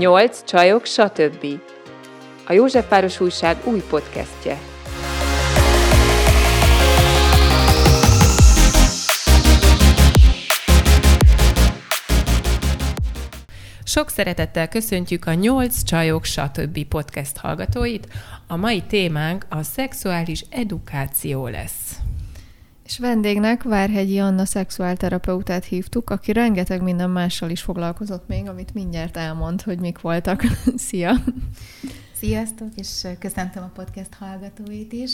Nyolc csajok, stb. A Józsefváros Újság új podcastje. Sok szeretettel köszöntjük a Nyolc csajok, stb. podcast hallgatóit. A mai témánk a szexuális edukáció lesz. És vendégnek Várhegyi Anna szexuálterapeutát hívtuk, aki rengeteg minden mással is foglalkozott még, amit mindjárt elmond, hogy mik voltak. Szia! Sziasztok, és köszöntöm a podcast hallgatóit is,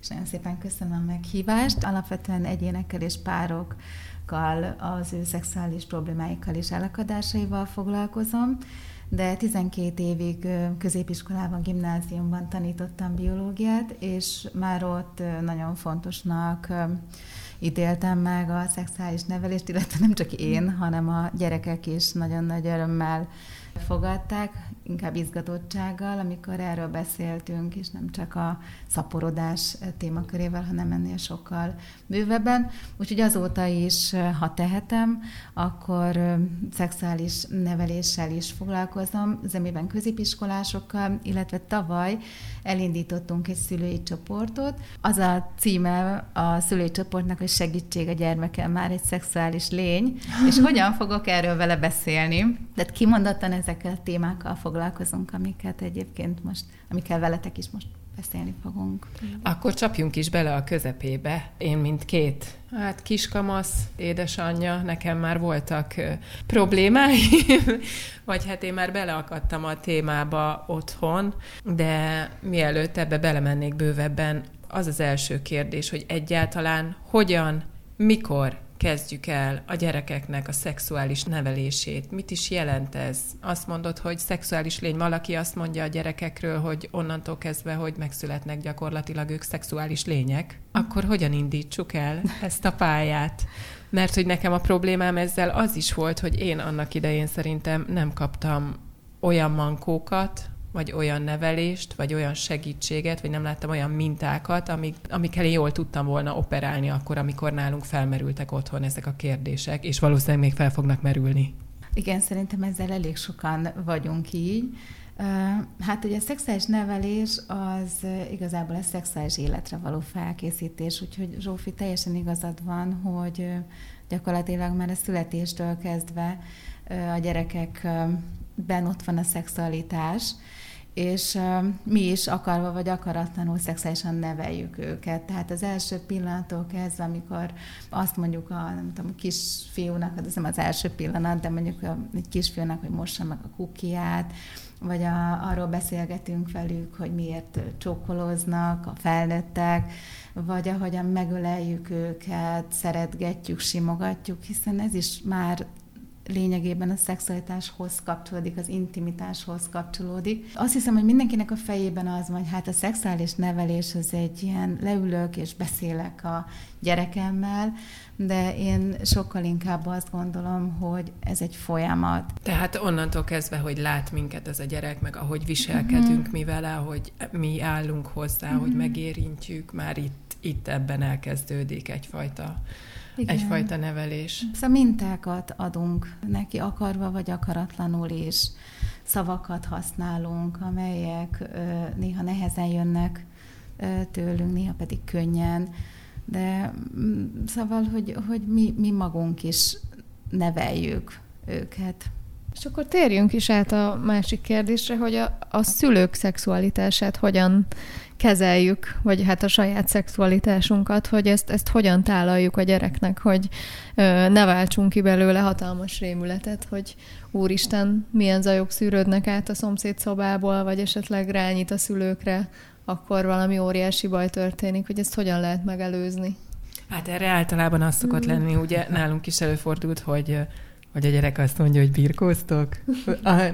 és nagyon szépen köszönöm a meghívást. Alapvetően egyénekkel és párokkal, az ő szexuális problémáikkal és elakadásaival foglalkozom, de 12 évig középiskolában, gimnáziumban tanítottam biológiát, és már ott nagyon fontosnak ítéltem meg a szexuális nevelést, illetve nem csak én, hanem a gyerekek is nagyon nagy örömmel fogadták, inkább izgatottsággal, amikor erről beszéltünk, és nem csak a szaporodás témakörével, hanem ennél sokkal bővebben. Úgyhogy azóta is, ha tehetem, akkor szexuális neveléssel is foglalkozom, zemiben középiskolásokkal, illetve tavaly elindítottunk egy szülői csoportot. Az a címe a szülői csoportnak, hogy segítség a gyermekem már egy szexuális lény, és hogyan fogok erről vele beszélni. Tehát kimondottan ezekkel a témákkal foglalkozunk, amiket egyébként most, amikkel veletek is most beszélni fogunk. Akkor csapjunk is bele a közepébe. Én, mint két hát kiskamasz, édesanyja, nekem már voltak problémáim, vagy hát én már beleakadtam a témába otthon, de mielőtt ebbe belemennék bővebben, az az első kérdés, hogy egyáltalán hogyan, mikor kezdjük el a gyerekeknek a szexuális nevelését. Mit is jelent ez? Azt mondod, hogy szexuális lény, valaki azt mondja a gyerekekről, hogy onnantól kezdve, hogy megszületnek gyakorlatilag ők szexuális lények, akkor hogyan indítsuk el ezt a pályát? Mert hogy nekem a problémám ezzel az is volt, hogy én annak idején szerintem nem kaptam olyan mankókat, vagy olyan nevelést, vagy olyan segítséget, vagy nem láttam olyan mintákat, amik, amikkel én jól tudtam volna operálni akkor, amikor nálunk felmerültek otthon ezek a kérdések, és valószínűleg még fel fognak merülni. Igen, szerintem ezzel elég sokan vagyunk így. Hát ugye a szexuális nevelés az igazából a szexuális életre való felkészítés, úgyhogy Zsófi, teljesen igazad van, hogy gyakorlatilag már a születéstől kezdve a gyerekekben ott van a szexualitás, és mi is akarva vagy akaratlanul szexuálisan neveljük őket. Tehát az első pillanattól kezdve, amikor azt mondjuk a, nem tudom, a kisfiúnak, az nem az első pillanat, de mondjuk a, egy kisfiúnak, hogy mossa meg a kukiát, vagy a, arról beszélgetünk velük, hogy miért csókolóznak a felnőttek, vagy ahogyan megöleljük őket, szeretgetjük, simogatjuk, hiszen ez is már lényegében a szexualitáshoz kapcsolódik, az intimitáshoz kapcsolódik. Azt hiszem, hogy mindenkinek a fejében az van, hogy hát a szexuális nevelés az egy ilyen leülök és beszélek a gyerekemmel, de én sokkal inkább azt gondolom, hogy ez egy folyamat. Tehát onnantól kezdve, hogy lát minket ez a gyerek, meg ahogy viselkedünk uh-huh. mi vele, ahogy mi állunk hozzá, uh-huh. hogy mhm. megérintjük, már itt, itt ebben elkezdődik egyfajta igen. egyfajta nevelés. Szóval mintákat adunk neki akarva vagy akaratlanul is. Szavakat használunk, amelyek néha nehezen jönnek tőlünk, néha pedig könnyen. De mm, szóval, hogy, hogy mi, mi magunk is neveljük őket. És akkor térjünk is át a másik kérdésre, hogy a, a szülők szexualitását hogyan kezeljük, vagy hát a saját szexualitásunkat, hogy ezt, ezt hogyan tálaljuk a gyereknek, hogy ö, ne váltsunk ki belőle hatalmas rémületet, hogy úristen, milyen zajok szűrődnek át a szomszéd szobából, vagy esetleg rányít a szülőkre, akkor valami óriási baj történik, hogy ezt hogyan lehet megelőzni. Hát erre általában az szokott lenni, ugye nálunk is előfordult, hogy hogy a gyerek azt mondja, hogy birkóztok?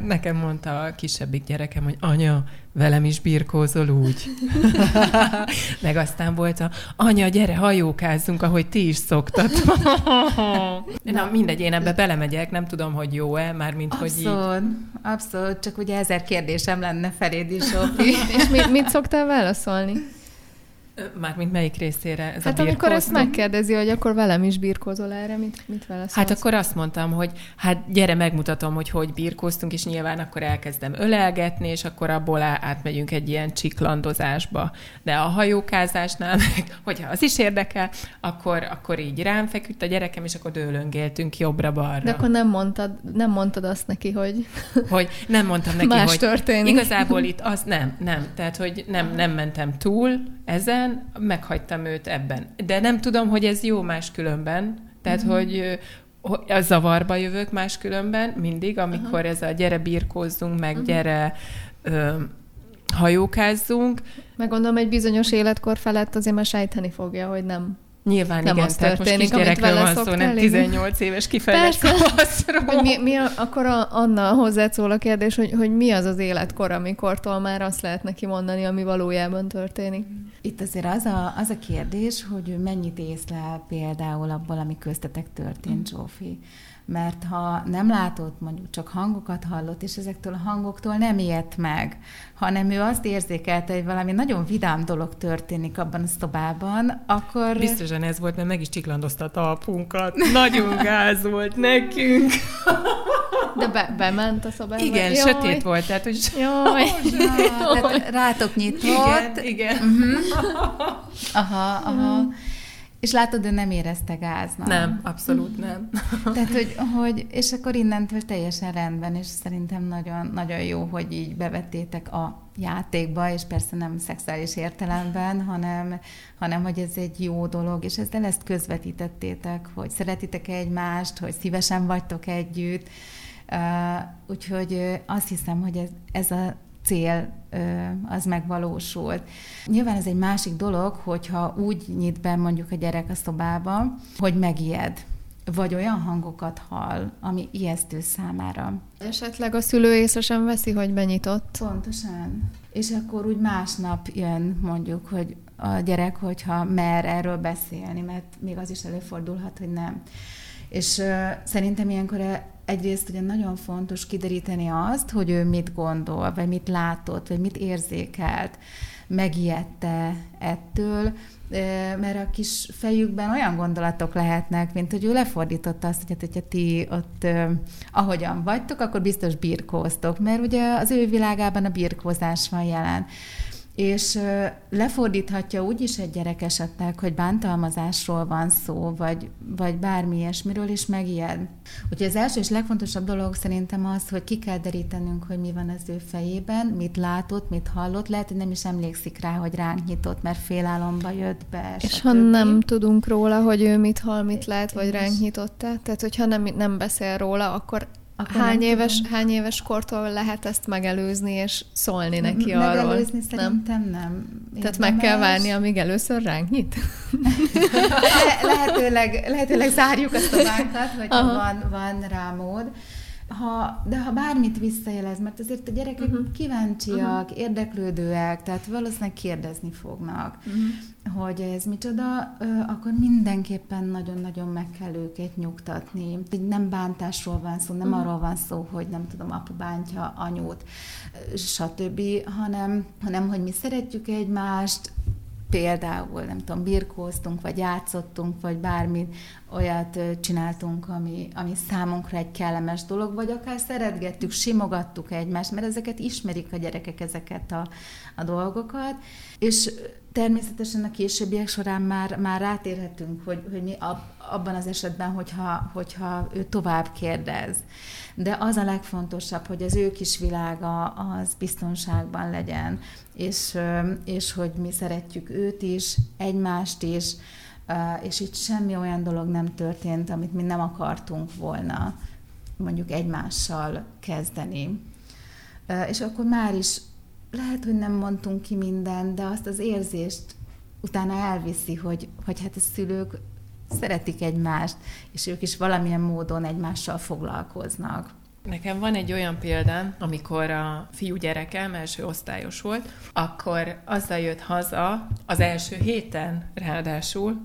Nekem mondta a kisebbik gyerekem, hogy anya, velem is birkózol úgy. Meg aztán volt a, anya, gyere, hajókázzunk, ahogy ti is szoktat. Na, mindegy, én ebbe belemegyek, nem tudom, hogy jó-e, már mint hogy így. Abszolút, csak ugye ezer kérdésem lenne feléd is. És mit, mit szoktál válaszolni? Mármint melyik részére ez hát a amikor ezt megkérdezi, hogy akkor velem is birkózol erre, mit, mit vele szólsz? Hát akkor azt mondtam, hogy hát gyere, megmutatom, hogy hogy birkóztunk, és nyilván akkor elkezdem ölelgetni, és akkor abból átmegyünk egy ilyen csiklandozásba. De a hajókázásnál, meg, hogyha az is érdekel, akkor, akkor így rám feküdt a gyerekem, és akkor dőlöngéltünk jobbra-balra. De akkor nem mondtad, nem mondtad azt neki, hogy... Hogy nem mondtam neki, Más hogy történik. igazából itt az nem, nem. Tehát, hogy nem, nem mentem túl ezen, meghagytam őt ebben. De nem tudom, hogy ez jó máskülönben. Tehát, mm-hmm. hogy a zavarba jövök máskülönben mindig, amikor Aha. ez a gyere birkózzunk, meg uh-huh. gyere ö, hajókázzunk. Meg gondolom, egy bizonyos életkor felett azért már sejteni fogja, hogy nem Nyilván nem igen, az tehát történik, most kisgyerekről van szó, nem 18 éves kifejlett Hogy mi, mi a, akkor a, Anna hozzá szól a kérdés, hogy, hogy mi az az életkor, amikortól már azt lehet neki mondani, ami valójában történik. Itt azért az a, az a kérdés, hogy mennyit észlel például abból, ami köztetek történt, Zsófi mert ha nem látott, mondjuk csak hangokat hallott, és ezektől a hangoktól nem ijedt meg, hanem ő azt érzékelte, hogy valami nagyon vidám dolog történik abban a szobában, akkor... Biztosan ez volt, mert meg is csiklandozta a talpunkat. Nagyon gáz volt nekünk. De be, bement a szobába? Igen, Jaj. sötét volt, tehát hogy... Jaj. Jaj. Tehát rátok nyitott. Igen, igen. Uh-huh. Aha, aha. Uh-huh. És látod, ő nem érezte gáznak. Nem, abszolút nem. Tehát, hogy, hogy, és akkor innentől teljesen rendben, és szerintem nagyon, nagyon jó, hogy így bevettétek a játékba, és persze nem szexuális értelemben, hanem, hanem hogy ez egy jó dolog, és ezzel ezt közvetítettétek, hogy szeretitek egymást, hogy szívesen vagytok együtt, uh, úgyhogy azt hiszem, hogy ez, ez a cél az megvalósult. Nyilván ez egy másik dolog, hogyha úgy nyit be mondjuk a gyerek a szobába, hogy megijed vagy olyan hangokat hall, ami ijesztő számára. Esetleg a szülő észre sem veszi, hogy benyitott. Pontosan. És akkor úgy másnap jön mondjuk, hogy a gyerek, hogyha mer erről beszélni, mert még az is előfordulhat, hogy nem. És uh, szerintem ilyenkor egyrészt ugye nagyon fontos kideríteni azt, hogy ő mit gondol, vagy mit látott, vagy mit érzékelt, megijedte ettől, mert a kis fejükben olyan gondolatok lehetnek, mint hogy ő lefordította azt, hogy hát, hogyha ti ott ahogyan vagytok, akkor biztos birkóztok, mert ugye az ő világában a birkózás van jelen és lefordíthatja úgy is egy gyerek esetleg, hogy bántalmazásról van szó, vagy, vagy bármi ilyesmiről, is megijed. Úgyhogy az első és legfontosabb dolog szerintem az, hogy ki kell derítenünk, hogy mi van az ő fejében, mit látott, mit hallott, lehet, hogy nem is emlékszik rá, hogy ránk nyitott, mert félálomba jött be. És ha nem tudunk róla, hogy ő mit hall, mit lát, vagy ránk nyitott tehát hogyha nem, nem beszél róla, akkor akkor hány éves, hány éves kortól lehet ezt megelőzni, és szólni neki arról? Megelőzni szerintem nem. nem. Tehát meg kell várni, amíg először ránk nyit? Le, lehetőleg, lehetőleg zárjuk azt a bánkat, hogy van, van rá mód ha, de ha bármit visszajelez, mert azért a gyerekek uh-huh. kíváncsiak, uh-huh. érdeklődőek, tehát valószínűleg kérdezni fognak, uh-huh. hogy ez micsoda, akkor mindenképpen nagyon-nagyon meg kell őket nyugtatni. Nem bántásról van szó, nem uh-huh. arról van szó, hogy nem tudom, apu bántja anyót, stb., hanem, hanem hogy mi szeretjük egymást, például, nem tudom, birkóztunk, vagy játszottunk, vagy bármi olyat csináltunk, ami, ami számunkra egy kellemes dolog, vagy akár szeretgettük, simogattuk egymást, mert ezeket ismerik a gyerekek, ezeket a, a dolgokat, és természetesen a későbbiek során már, már rátérhetünk, hogy, hogy mi ab, abban az esetben, hogyha, hogyha ő tovább kérdez. De az a legfontosabb, hogy az ő kis világa az biztonságban legyen, és, és hogy mi szeretjük őt is, egymást is, és itt semmi olyan dolog nem történt, amit mi nem akartunk volna mondjuk egymással kezdeni. És akkor már is lehet, hogy nem mondtunk ki mindent, de azt az érzést utána elviszi, hogy, hogy hát a szülők szeretik egymást, és ők is valamilyen módon egymással foglalkoznak. Nekem van egy olyan példám, amikor a fiú gyerekem első osztályos volt, akkor azzal jött haza az első héten ráadásul,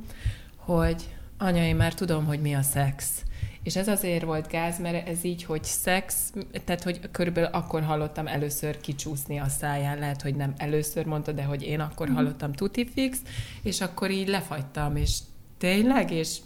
hogy anya, én már tudom, hogy mi a szex. És ez azért volt gáz, mert ez így, hogy szex, tehát hogy körülbelül akkor hallottam először kicsúszni a száján, lehet, hogy nem először mondta, de hogy én akkor mm. hallottam tuti fix, és akkor így lefagytam, és tényleg, és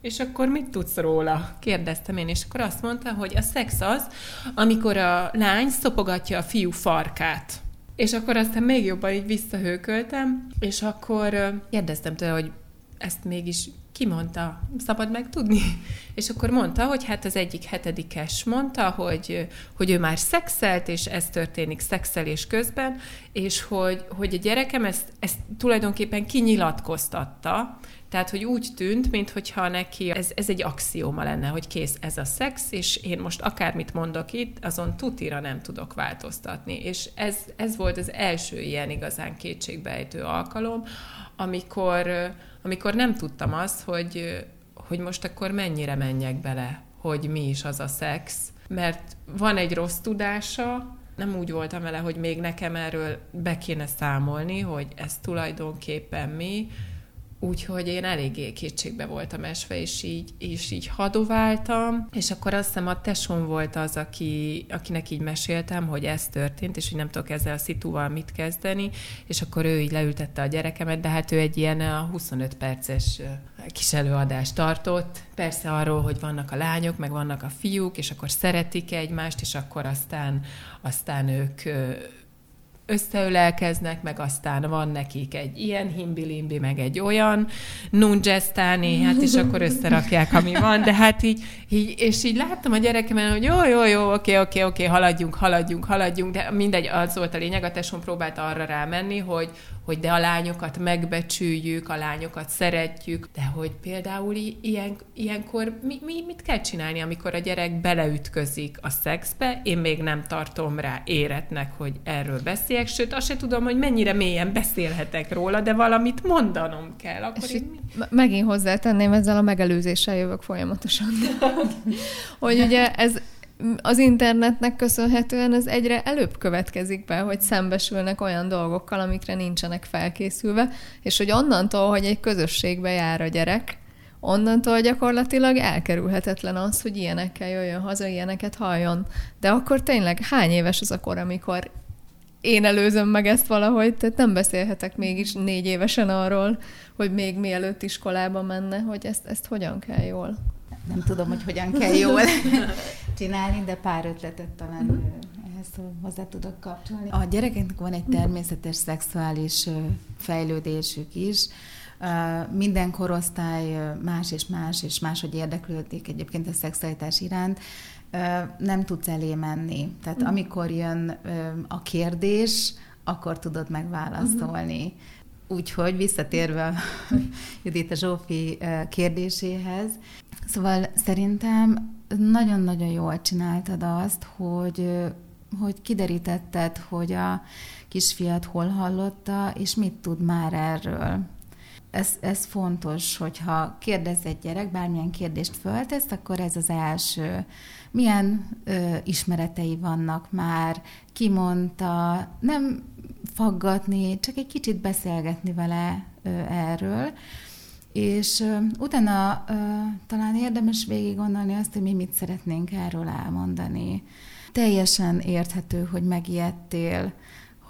és akkor mit tudsz róla? Kérdeztem én, és akkor azt mondta, hogy a szex az, amikor a lány szopogatja a fiú farkát. És akkor aztán még jobban így visszahőköltem, és akkor kérdeztem tőle, hogy ezt mégis ki mondta, szabad meg tudni? És akkor mondta, hogy hát az egyik hetedikes mondta, hogy, hogy ő már szexelt, és ez történik szexelés közben, és hogy, hogy a gyerekem ezt, ezt tulajdonképpen kinyilatkoztatta, tehát, hogy úgy tűnt, mintha neki ez, ez egy axióma lenne, hogy kész, ez a szex, és én most akármit mondok itt, azon tutira nem tudok változtatni. És ez, ez volt az első ilyen igazán kétségbejtő alkalom, amikor, amikor nem tudtam azt, hogy, hogy most akkor mennyire menjek bele, hogy mi is az a szex, mert van egy rossz tudása, nem úgy voltam vele, hogy még nekem erről be kéne számolni, hogy ez tulajdonképpen mi, Úgyhogy én eléggé kétségbe voltam esve, és így, és így hadováltam, és akkor azt hiszem a tesom volt az, aki, akinek így meséltem, hogy ez történt, és hogy nem tudok ezzel a szitúval mit kezdeni, és akkor ő így leültette a gyerekemet, de hát ő egy ilyen a 25 perces kis előadást tartott, persze arról, hogy vannak a lányok, meg vannak a fiúk, és akkor szeretik egymást, és akkor aztán, aztán ők összeölelkeznek, meg aztán van nekik egy ilyen himbilimbi, meg egy olyan nungesztáni, hát és akkor összerakják, ami van, de hát így, így és így láttam a gyerekemen, hogy jó, jó, jó, oké, oké, oké, haladjunk, haladjunk, haladjunk, de mindegy, az volt a lényeg, a tesóm próbálta arra rámenni, hogy, hogy de a lányokat megbecsüljük, a lányokat szeretjük, de hogy például ilyen, ilyenkor mi, mi, mit kell csinálni, amikor a gyerek beleütközik a szexbe, én még nem tartom rá éretnek, hogy erről beszéljek, sőt, azt se tudom, hogy mennyire mélyen beszélhetek róla, de valamit mondanom kell. Akkor És én... megint hozzátenném, ezzel a megelőzéssel jövök folyamatosan. hogy ugye ez az internetnek köszönhetően ez egyre előbb következik be, hogy szembesülnek olyan dolgokkal, amikre nincsenek felkészülve, és hogy onnantól, hogy egy közösségbe jár a gyerek, onnantól gyakorlatilag elkerülhetetlen az, hogy ilyenekkel jöjjön haza, ilyeneket halljon. De akkor tényleg hány éves az a kor, amikor én előzöm meg ezt valahogy, tehát nem beszélhetek mégis négy évesen arról, hogy még mielőtt iskolába menne, hogy ezt, ezt hogyan kell jól nem tudom, hogy hogyan kell jól csinálni, de pár ötletet talán ehhez hozzá tudok kapcsolni. A gyerekeknek van egy természetes szexuális fejlődésük is, minden korosztály más és más, és máshogy érdeklődik egyébként a szexualitás iránt, nem tudsz elé menni. Tehát mm. amikor jön a kérdés, akkor tudod megválaszolni. Uh-huh. Úgyhogy visszatérve a Judita Zsófi kérdéséhez, Szóval szerintem nagyon-nagyon jól csináltad azt, hogy, hogy kiderítetted, hogy a kisfiat hol hallotta, és mit tud már erről. Ez, ez fontos, hogyha kérdez egy gyerek, bármilyen kérdést föltesz, akkor ez az első. Milyen ö, ismeretei vannak már, ki mondta, nem faggatni, csak egy kicsit beszélgetni vele ö, erről és utána talán érdemes végig gondolni azt, hogy mi mit szeretnénk erről elmondani. Teljesen érthető, hogy megijedtél,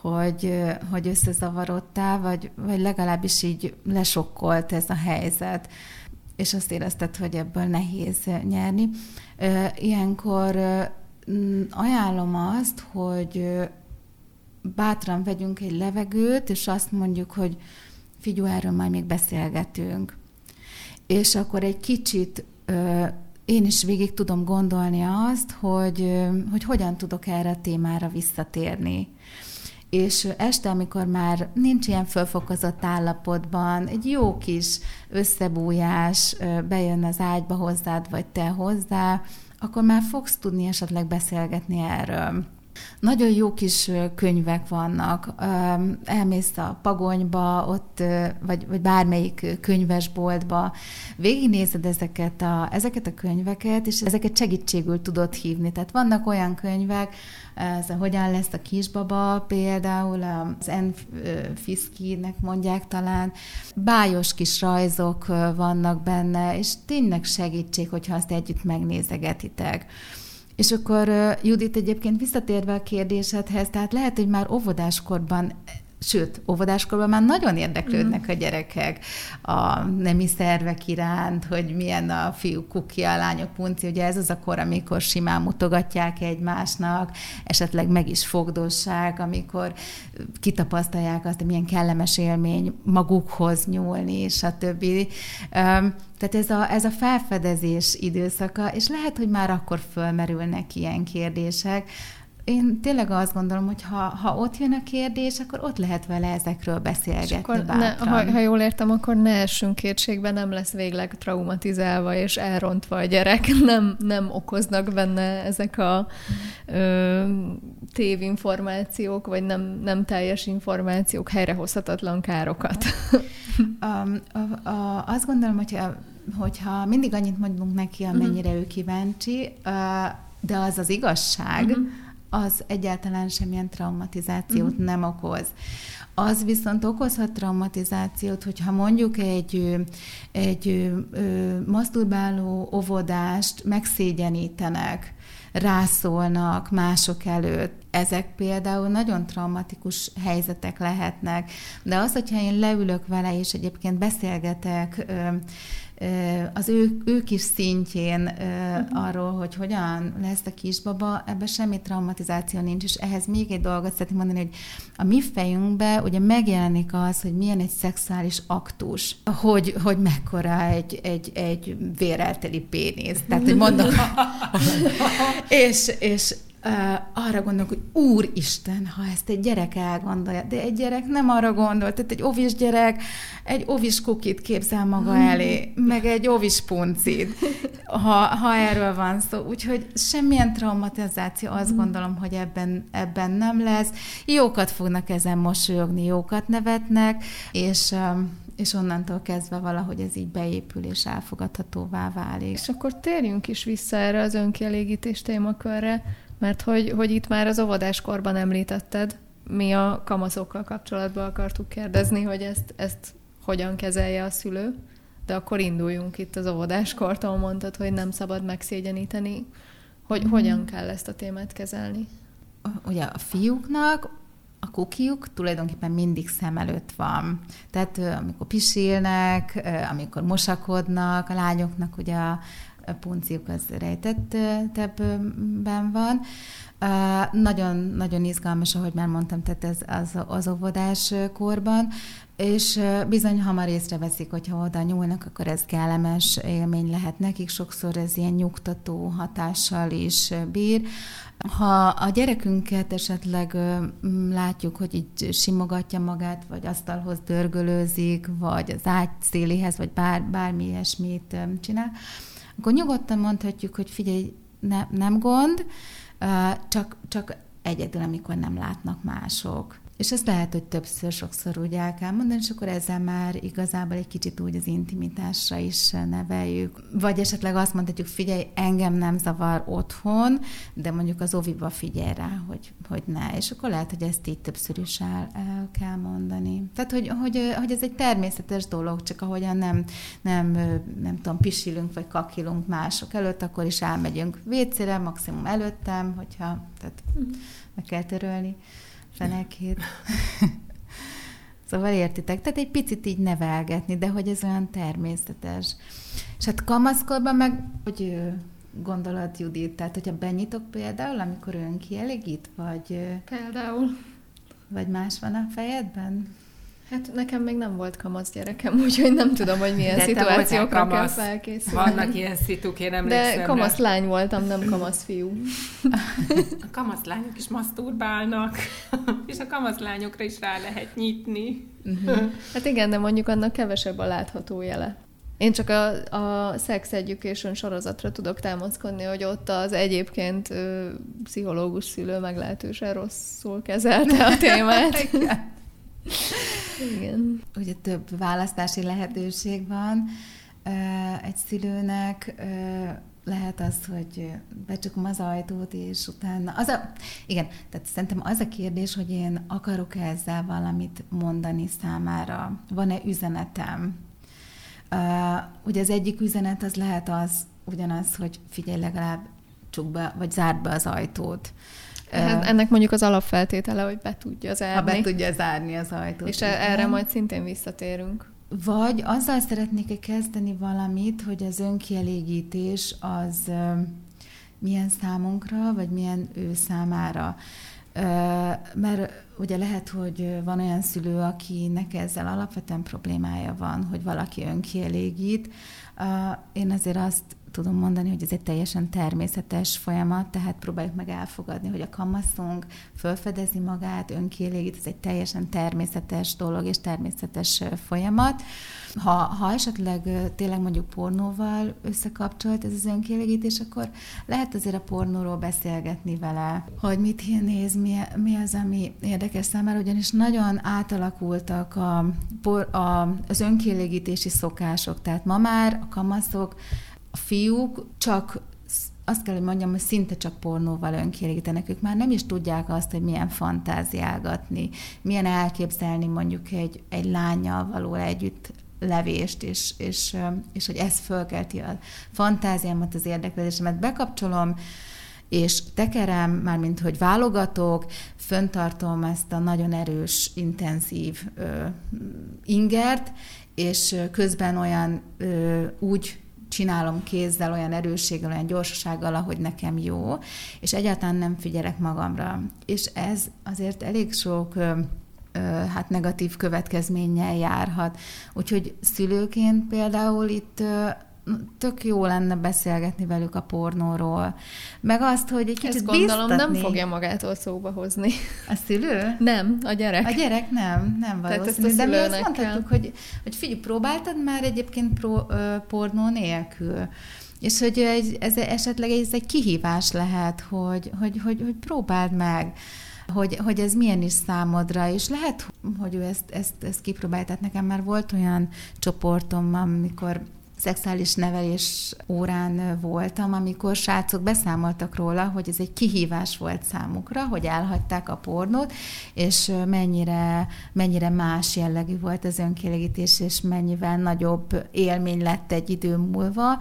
hogy, hogy összezavarodtál, vagy, vagy legalábbis így lesokkolt ez a helyzet, és azt érezted, hogy ebből nehéz nyerni. Ilyenkor ajánlom azt, hogy bátran vegyünk egy levegőt, és azt mondjuk, hogy figyú, erről majd még beszélgetünk. És akkor egy kicsit én is végig tudom gondolni azt, hogy, hogy hogyan tudok erre a témára visszatérni. És este, amikor már nincs ilyen fölfokozott állapotban, egy jó kis összebújás bejön az ágyba hozzád, vagy te hozzá, akkor már fogsz tudni esetleg beszélgetni erről. Nagyon jó kis könyvek vannak. Elmész a pagonyba, ott, vagy, vagy bármelyik könyvesboltba, végignézed ezeket a, ezeket a könyveket, és ezeket segítségül tudod hívni. Tehát vannak olyan könyvek, ez a Hogyan lesz a kisbaba, például az N. Fiszkinek mondják talán, bájos kis rajzok vannak benne, és tényleg segítség, hogyha azt együtt megnézegetitek. És akkor Judit egyébként visszatérve a kérdésedhez, tehát lehet, hogy már óvodáskorban Sőt, óvodáskorban már nagyon érdeklődnek mm. a gyerekek a nemi szervek iránt, hogy milyen a fiú kuki, a lányok punci. Ugye ez az a kor, amikor simán mutogatják egymásnak, esetleg meg is fogdossák, amikor kitapasztalják azt, hogy milyen kellemes élmény magukhoz nyúlni, stb. Tehát ez a, ez a felfedezés időszaka, és lehet, hogy már akkor fölmerülnek ilyen kérdések, én tényleg azt gondolom, hogy ha, ha ott jön a kérdés, akkor ott lehet vele ezekről beszélgetni és akkor ne, ha, ha jól értem, akkor ne essünk kétségbe, nem lesz végleg traumatizálva és elrontva a gyerek, nem, nem okoznak benne ezek a ö, tévinformációk, vagy nem, nem teljes információk helyrehozhatatlan károkat. um, a, a, azt gondolom, hogyha, hogyha mindig annyit mondunk neki, amennyire uh-huh. ő kíváncsi, uh, de az az igazság, uh-huh az egyáltalán semmilyen traumatizációt uh-huh. nem okoz. Az viszont okozhat traumatizációt, hogyha mondjuk egy, egy maszturbáló óvodást megszégyenítenek, rászólnak mások előtt. Ezek például nagyon traumatikus helyzetek lehetnek, de az, hogyha én leülök vele, és egyébként beszélgetek az ő, ők is szintjén uh-huh. arról, hogy hogyan lesz a kisbaba, ebben semmi traumatizáció nincs, és ehhez még egy dolgot szeretném mondani, hogy a mi fejünkbe ugye megjelenik az, hogy milyen egy szexuális aktus, hogy, hogy mekkora egy, egy, egy vérelteli pénisz. Tehát, hogy mondom, és, és arra gondolok, hogy úristen, ha ezt egy gyerek elgondolja, de egy gyerek nem arra gondol, tehát egy ovis gyerek egy ovis kukit képzel maga elé, meg egy ovis puncit, ha, ha erről van szó. Úgyhogy semmilyen traumatizáció, azt mm. gondolom, hogy ebben, ebben nem lesz. Jókat fognak ezen mosolyogni, jókat nevetnek, és és onnantól kezdve valahogy ez így beépül és elfogadhatóvá válik. És akkor térjünk is vissza erre az önkielégítés témakörre, mert hogy, hogy itt már az óvodáskorban említetted, mi a kamaszokkal kapcsolatban akartuk kérdezni, hogy ezt, ezt hogyan kezelje a szülő, de akkor induljunk itt az óvodáskortól, mondtad, hogy nem szabad megszégyeníteni. Hogy mm. hogyan kell ezt a témát kezelni? Ugye a fiúknak a kukiuk tulajdonképpen mindig szem előtt van. Tehát amikor pisilnek, amikor mosakodnak, a lányoknak ugye a punciuk az rejtettebben van. Nagyon, nagyon izgalmas, ahogy már mondtam, tehát ez az, az óvodás korban, és bizony hamar észreveszik, hogyha oda nyúlnak, akkor ez kellemes élmény lehet nekik, sokszor ez ilyen nyugtató hatással is bír. Ha a gyerekünket esetleg látjuk, hogy így simogatja magát, vagy asztalhoz dörgölőzik, vagy az ágy széléhez, vagy bár, bármi ilyesmit csinál, akkor nyugodtan mondhatjuk, hogy figyelj, ne, nem gond, csak, csak egyedül, amikor nem látnak mások. És ezt lehet, hogy többször, sokszor úgy el kell mondani, és akkor ezzel már igazából egy kicsit úgy az intimitásra is neveljük. Vagy esetleg azt mondhatjuk, figyelj, engem nem zavar otthon, de mondjuk az oviba figyelj rá, hogy, hogy ne. És akkor lehet, hogy ezt így többször is el, el kell mondani. Tehát, hogy, hogy, hogy ez egy természetes dolog, csak ahogyan nem, nem, nem tudom, pisilünk vagy kakilunk mások előtt, akkor is elmegyünk vécére, maximum előttem, hogyha tehát mhm. meg kell törölni fenekét. szóval értitek? Tehát egy picit így nevelgetni, de hogy ez olyan természetes. És hát kamaszkorban meg, hogy gondolat Judit, tehát hogyha benyitok például, amikor ön kielégít, vagy... Például. Vagy más van a fejedben? Hát nekem még nem volt kamasz gyerekem, úgyhogy nem tudom, hogy milyen De szituációkra kell felkészülni. Vannak ilyen szituk, én emlékszem. De kamasz lány voltam, nem kamasz fiú. A kamasz lányok is maszturbálnak, és a kamasz lányokra is rá lehet nyitni. Uh-huh. Hát igen, de mondjuk annak kevesebb a látható jele. Én csak a, a Sex Education sorozatra tudok támaszkodni, hogy ott az egyébként ö, pszichológus szülő meglehetősen rosszul kezelte a témát. Igen. Ugye több választási lehetőség van egy szülőnek, lehet az, hogy becsukom az ajtót, és utána... Az a, igen, tehát szerintem az a kérdés, hogy én akarok -e ezzel valamit mondani számára. Van-e üzenetem? Uh, ugye az egyik üzenet az lehet az, ugyanaz, hogy figyelj, legalább csuk be, vagy zárd be az ajtót. Hát ennek mondjuk az alapfeltétele, hogy be tudja zárni. Ha be tudja zárni az ajtót. És igen. erre majd szintén visszatérünk. Vagy azzal szeretnék-e kezdeni valamit, hogy az önkielégítés az milyen számunkra, vagy milyen ő számára. Mert ugye lehet, hogy van olyan szülő, akinek ezzel alapvetően problémája van, hogy valaki önkielégít. Én azért azt tudom mondani, hogy ez egy teljesen természetes folyamat, tehát próbáljuk meg elfogadni, hogy a kamaszunk fölfedezi magát, önkielégít, ez egy teljesen természetes dolog és természetes folyamat. Ha, ha esetleg tényleg mondjuk pornóval összekapcsolt ez az önkielégítés, akkor lehet azért a pornóról beszélgetni vele, hogy mit néz, mi, mi az, ami érdekes számára, ugyanis nagyon átalakultak a, a, az önkielégítési szokások, tehát ma már a kamaszok a fiúk csak azt kell, hogy mondjam, hogy szinte csak pornóval önkielégítenek. Ők már nem is tudják azt, hogy milyen fantáziálgatni, milyen elképzelni mondjuk egy, egy lányjal való együtt levést, és, és, és hogy ez fölkelti a fantáziámat, az érdeklődésemet. Bekapcsolom, és tekerem, mármint hogy válogatok, föntartom ezt a nagyon erős, intenzív ö, ingert, és közben olyan ö, úgy csinálom kézzel, olyan erősséggel, olyan gyorsasággal, ahogy nekem jó, és egyáltalán nem figyelek magamra. És ez azért elég sok hát negatív következménnyel járhat. Úgyhogy szülőként például itt tök jó lenne beszélgetni velük a pornóról. Meg azt, hogy egy kicsit Ezt gondolom biztatni. nem fogja magától szóba hozni. A szülő? Nem, a gyerek. A gyerek nem, nem valószínű. De mi azt mondhatjuk, hogy, hogy figyelj, próbáltad már egyébként pro, ö, pornó nélkül? És hogy egy, ez esetleg ez egy kihívás lehet, hogy, hogy, hogy, hogy próbáld meg hogy, hogy ez milyen is számodra, és lehet, hogy ő ezt, ezt, ezt kipróbálta. Tehát nekem már volt olyan csoportom, amikor szexuális nevelés órán voltam, amikor srácok beszámoltak róla, hogy ez egy kihívás volt számukra, hogy elhagyták a pornót, és mennyire, mennyire más jellegű volt az önkielégítés, és mennyivel nagyobb élmény lett egy idő múlva,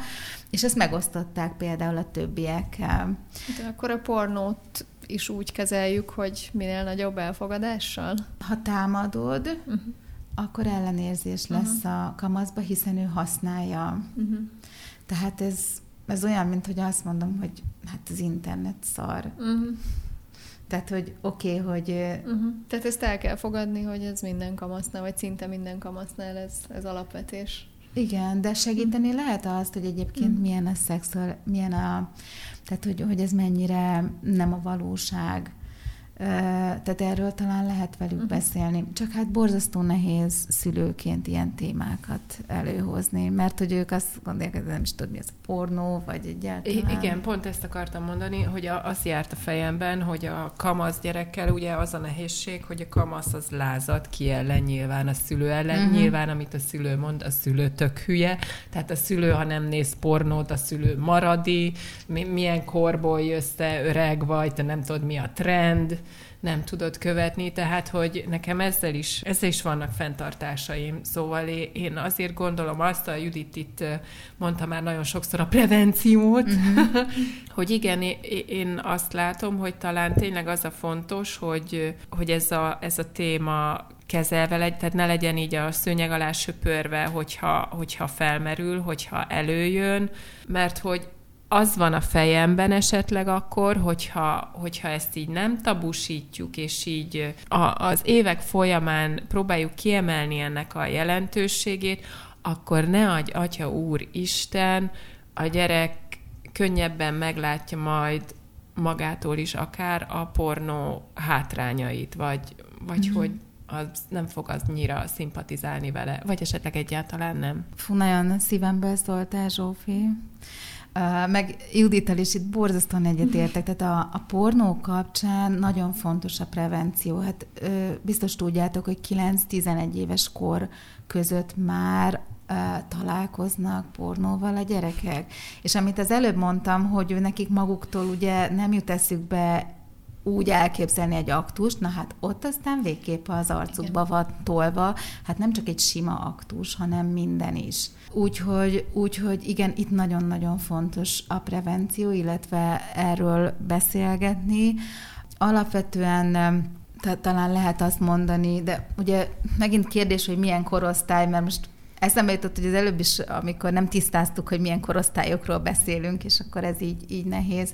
és ezt megosztották például a többiekkel. De akkor a pornót is úgy kezeljük, hogy minél nagyobb elfogadással? Ha támadod, uh-huh akkor ellenérzés lesz uh-huh. a kamaszba, hiszen ő használja. Uh-huh. Tehát ez, ez olyan, mint hogy azt mondom, hogy hát az internet szar. Uh-huh. Tehát, hogy oké, okay, hogy... Uh-huh. Tehát ezt el kell fogadni, hogy ez minden kamasznál, vagy szinte minden kamasznál ez, ez alapvetés. Igen, de segíteni uh-huh. lehet azt, hogy egyébként uh-huh. milyen a szexuál, milyen a... Tehát, hogy, hogy ez mennyire nem a valóság tehát erről talán lehet velük uh-huh. beszélni. Csak hát borzasztó nehéz szülőként ilyen témákat előhozni, mert hogy ők azt gondolják, hogy nem is tudod, mi az a pornó, vagy egyáltalán. igen, pont ezt akartam mondani, hogy az járt a fejemben, hogy a kamasz gyerekkel ugye az a nehézség, hogy a kamasz az lázad ki ellen, nyilván a szülő ellen, uh-huh. nyilván amit a szülő mond, a szülő tök hülye, tehát a szülő, ha nem néz pornót, a szülő maradi, milyen korból jössz te, öreg vagy, te nem tudod, mi a trend, nem tudod követni, tehát hogy nekem ezzel is, ezzel is vannak fenntartásaim. Szóval én azért gondolom azt, a Judit itt mondta már nagyon sokszor a prevenciót, uh-huh. hogy igen, én azt látom, hogy talán tényleg az a fontos, hogy, hogy ez, a, ez a téma kezelve legy, tehát ne legyen így a szőnyeg alá söpörve, hogyha, hogyha felmerül, hogyha előjön, mert hogy az van a fejemben esetleg akkor, hogyha, hogyha ezt így nem tabusítjuk, és így a, az évek folyamán próbáljuk kiemelni ennek a jelentőségét, akkor ne adj, Atya Úr Isten, a gyerek könnyebben meglátja majd magától is akár a pornó hátrányait, vagy, vagy mm-hmm. hogy az nem fog az nyira szimpatizálni vele, vagy esetleg egyáltalán nem. Fú, nagyon szívemből szóltál, Zsófi. Meg Judittel is itt borzasztóan egyetértek, tehát a, a pornó kapcsán nagyon fontos a prevenció. Hát uh, biztos tudjátok, hogy 9-11 éves kor között már uh, találkoznak pornóval a gyerekek. És amit az előbb mondtam, hogy nekik maguktól ugye nem jut eszükbe úgy elképzelni egy aktust, na hát ott aztán végképp az arcukba Igen. van tolva, hát nem csak egy sima aktus, hanem minden is. Úgyhogy, úgyhogy igen, itt nagyon-nagyon fontos a prevenció, illetve erről beszélgetni. Alapvetően talán lehet azt mondani, de ugye megint kérdés, hogy milyen korosztály, mert most eszembe jutott, hogy az előbb is, amikor nem tisztáztuk, hogy milyen korosztályokról beszélünk, és akkor ez így, így nehéz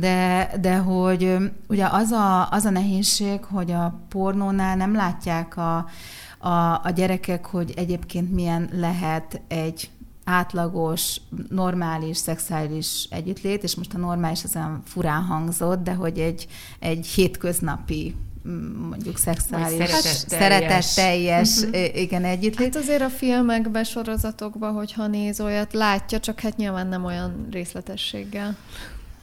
de, de hogy ugye az a, az a nehézség, hogy a pornónál nem látják a, a, a gyerekek, hogy egyébként milyen lehet egy átlagos, normális, szexuális együttlét, és most a normális az olyan furán hangzott, de hogy egy, egy hétköznapi mondjuk szexuális, szeretetteljes, teljes, uh-huh. igen, együttlét. Hát azért a filmekben, sorozatokban, hogyha néz olyat, látja, csak hát nyilván nem olyan részletességgel.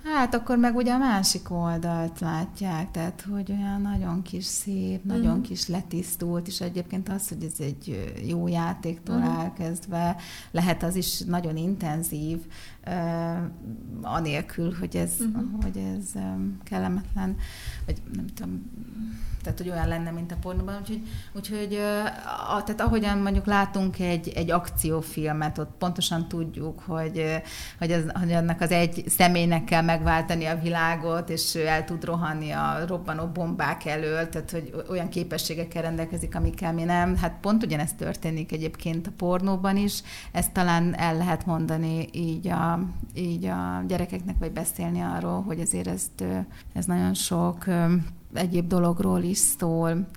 Hát akkor meg ugye a másik oldalt látják, tehát hogy olyan nagyon kis szép, nagyon kis letisztult, és egyébként az, hogy ez egy jó játéktól uh-huh. elkezdve, lehet az is nagyon intenzív, anélkül, hogy ez, uh-huh. hogy ez kellemetlen, vagy nem tudom, tehát hogy olyan lenne, mint a pornóban. Úgyhogy, úgyhogy a, tehát ahogyan mondjuk látunk egy, egy akciófilmet, ott pontosan tudjuk, hogy, hogy, az, hogy annak az egy személynek kell megváltani a világot, és el tud rohanni a robbanó bombák elől, tehát hogy olyan képességekkel rendelkezik, amikkel mi nem. Hát pont ugyanezt történik egyébként a pornóban is. Ezt talán el lehet mondani így a, így a gyerekeknek, vagy beszélni arról, hogy azért ezt, ez nagyon sok egyéb dologról is szól.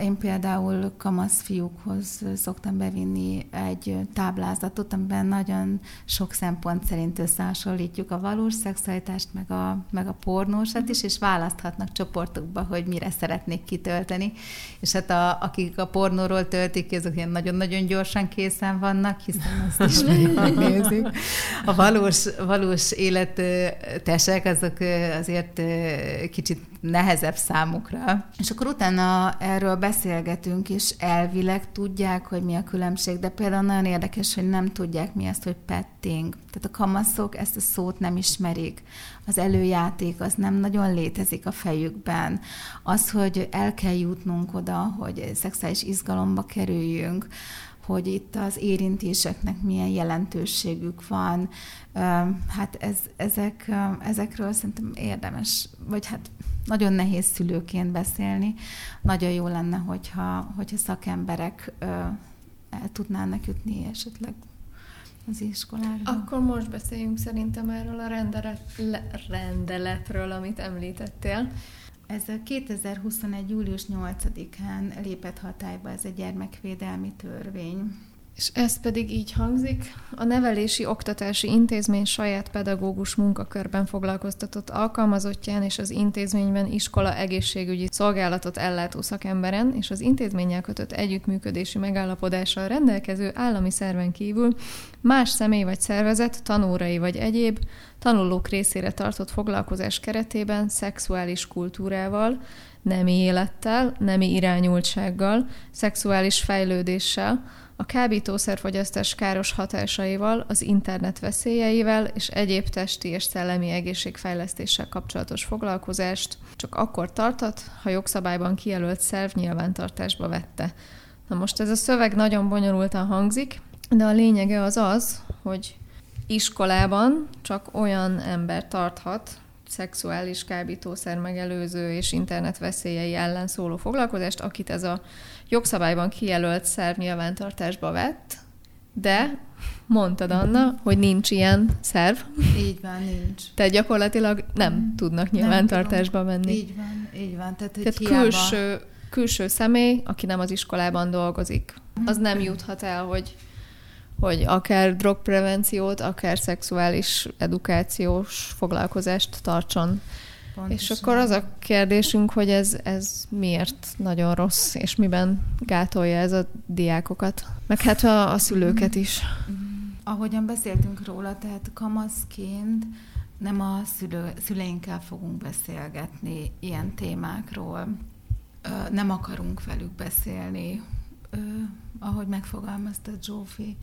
Én például kamasz fiúkhoz szoktam bevinni egy táblázatot, amiben nagyon sok szempont szerint összehasonlítjuk a valós szexualitást, meg a, meg a pornósat is, és választhatnak csoportokba, hogy mire szeretnék kitölteni. És hát a, akik a pornóról töltik, azok ilyen nagyon-nagyon gyorsan készen vannak, hiszen azt is nézik. A valós, valós életesek, azok azért kicsit nehezebb számukra. És akkor utána erről beszélgetünk, és elvileg tudják, hogy mi a különbség, de például nagyon érdekes, hogy nem tudják mi ezt, hogy petting. Tehát a kamaszok ezt a szót nem ismerik. Az előjáték az nem nagyon létezik a fejükben. Az, hogy el kell jutnunk oda, hogy szexuális izgalomba kerüljünk, hogy itt az érintéseknek milyen jelentőségük van. Hát ez, ezek, ezekről szerintem érdemes, vagy hát nagyon nehéz szülőként beszélni. Nagyon jó lenne, hogyha, hogyha szakemberek el tudnának jutni esetleg az iskolára. Akkor most beszéljünk szerintem erről a rendelet, le, rendeletről, amit említettél. Ez a 2021. július 8-án lépett hatályba ez a gyermekvédelmi törvény. És ez pedig így hangzik. A nevelési oktatási intézmény saját pedagógus munkakörben foglalkoztatott alkalmazottján és az intézményben iskola egészségügyi szolgálatot ellátó szakemberen és az intézménnyel kötött együttműködési megállapodással rendelkező állami szerven kívül más személy vagy szervezet, tanórai vagy egyéb, tanulók részére tartott foglalkozás keretében szexuális kultúrával, nemi élettel, nemi irányultsággal, szexuális fejlődéssel, a kábítószerfogyasztás káros hatásaival, az internet veszélyeivel és egyéb testi és szellemi egészségfejlesztéssel kapcsolatos foglalkozást csak akkor tartat, ha jogszabályban kijelölt szerv nyilvántartásba vette. Na most ez a szöveg nagyon bonyolultan hangzik, de a lényege az az, hogy iskolában csak olyan ember tarthat szexuális kábítószer megelőző és internet veszélyei ellen szóló foglalkozást, akit ez a jogszabályban kijelölt szerv nyilvántartásba vett, de mondtad, Anna, hogy nincs ilyen szerv. Így van, nincs. Tehát gyakorlatilag nem tudnak nyilvántartásba nem menni. Így van, így van. Tehát, Tehát hiába... külső, külső személy, aki nem az iskolában dolgozik, az nem juthat el, hogy hogy akár drogprevenciót, akár szexuális edukációs foglalkozást tartson Pontosan. És akkor az a kérdésünk, hogy ez, ez miért nagyon rossz, és miben gátolja ez a diákokat, meg hát a, a szülőket is. Ahogyan beszéltünk róla, tehát kamaszként nem a szülő, szüleinkkel fogunk beszélgetni ilyen témákról. Nem akarunk velük beszélni, ahogy megfogalmazta Zsófi.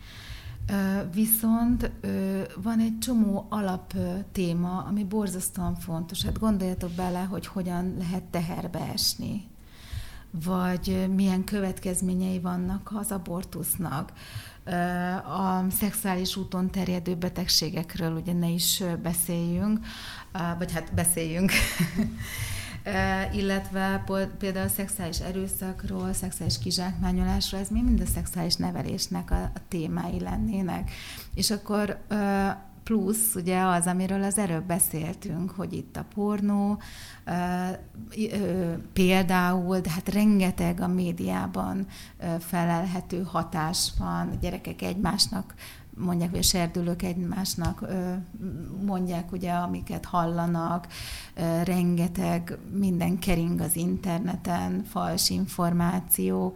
Viszont van egy csomó alap téma, ami borzasztóan fontos. Hát gondoljatok bele, hogy hogyan lehet teherbe esni, vagy milyen következményei vannak az abortusznak. A szexuális úton terjedő betegségekről ugye ne is beszéljünk, vagy hát beszéljünk. illetve például a szexuális erőszakról, szexuális kizsákmányolásról, ez még mind a szexuális nevelésnek a, a témái lennének. És akkor plusz ugye az, amiről az előbb beszéltünk, hogy itt a pornó például, de hát rengeteg a médiában felelhető hatás van, a gyerekek egymásnak mondják, vagy serdülők egymásnak mondják, ugye, amiket hallanak, rengeteg minden kering az interneten, fals információk,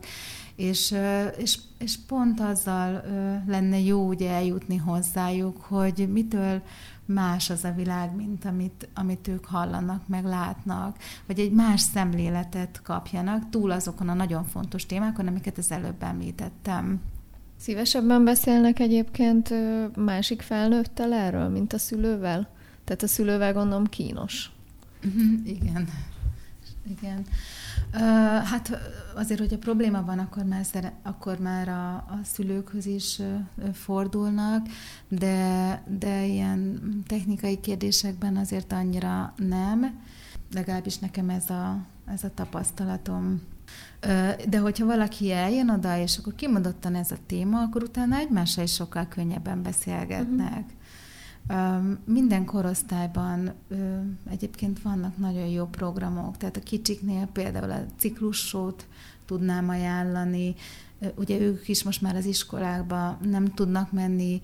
és, és, és pont azzal lenne jó ugye eljutni hozzájuk, hogy mitől más az a világ, mint amit, amit ők hallanak, meg látnak, vagy egy más szemléletet kapjanak, túl azokon a nagyon fontos témákon, amiket az előbb említettem. Szívesebben beszélnek egyébként másik felnőttel erről, mint a szülővel? Tehát a szülővel gondolom kínos. Igen. Igen. Hát azért, hogy a probléma van, akkor már, szere, akkor már a, a szülőkhöz is fordulnak, de, de ilyen technikai kérdésekben azért annyira nem. Legalábbis nekem ez a, ez a tapasztalatom. De hogyha valaki eljön oda, és akkor kimondottan ez a téma, akkor utána egymással is sokkal könnyebben beszélgetnek. Uh-huh. Minden korosztályban egyébként vannak nagyon jó programok, tehát a kicsiknél például a ciklussót tudnám ajánlani, ugye ők is most már az iskolákba nem tudnak menni,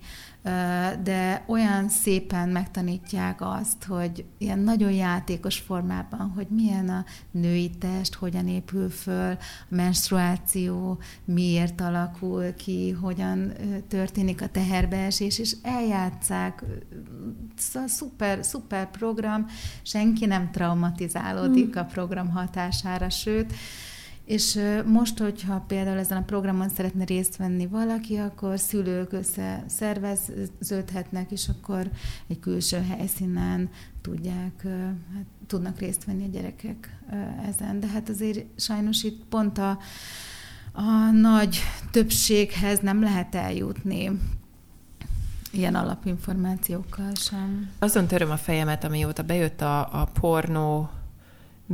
de olyan szépen megtanítják azt, hogy ilyen nagyon játékos formában, hogy milyen a női test, hogyan épül föl, a menstruáció miért alakul ki, hogyan történik a teherbeesés, és eljátszák. Szóval szuper, szuper program, senki nem traumatizálódik hmm. a program hatására, sőt, és most, hogyha például ezen a programon szeretne részt venni valaki, akkor szülők összeszerveződhetnek, és akkor egy külső helyszínen tudják, hát, tudnak részt venni a gyerekek ezen. De hát azért sajnos itt pont a, a nagy többséghez nem lehet eljutni ilyen alapinformációkkal sem. Azon töröm a fejemet, amióta bejött a, a pornó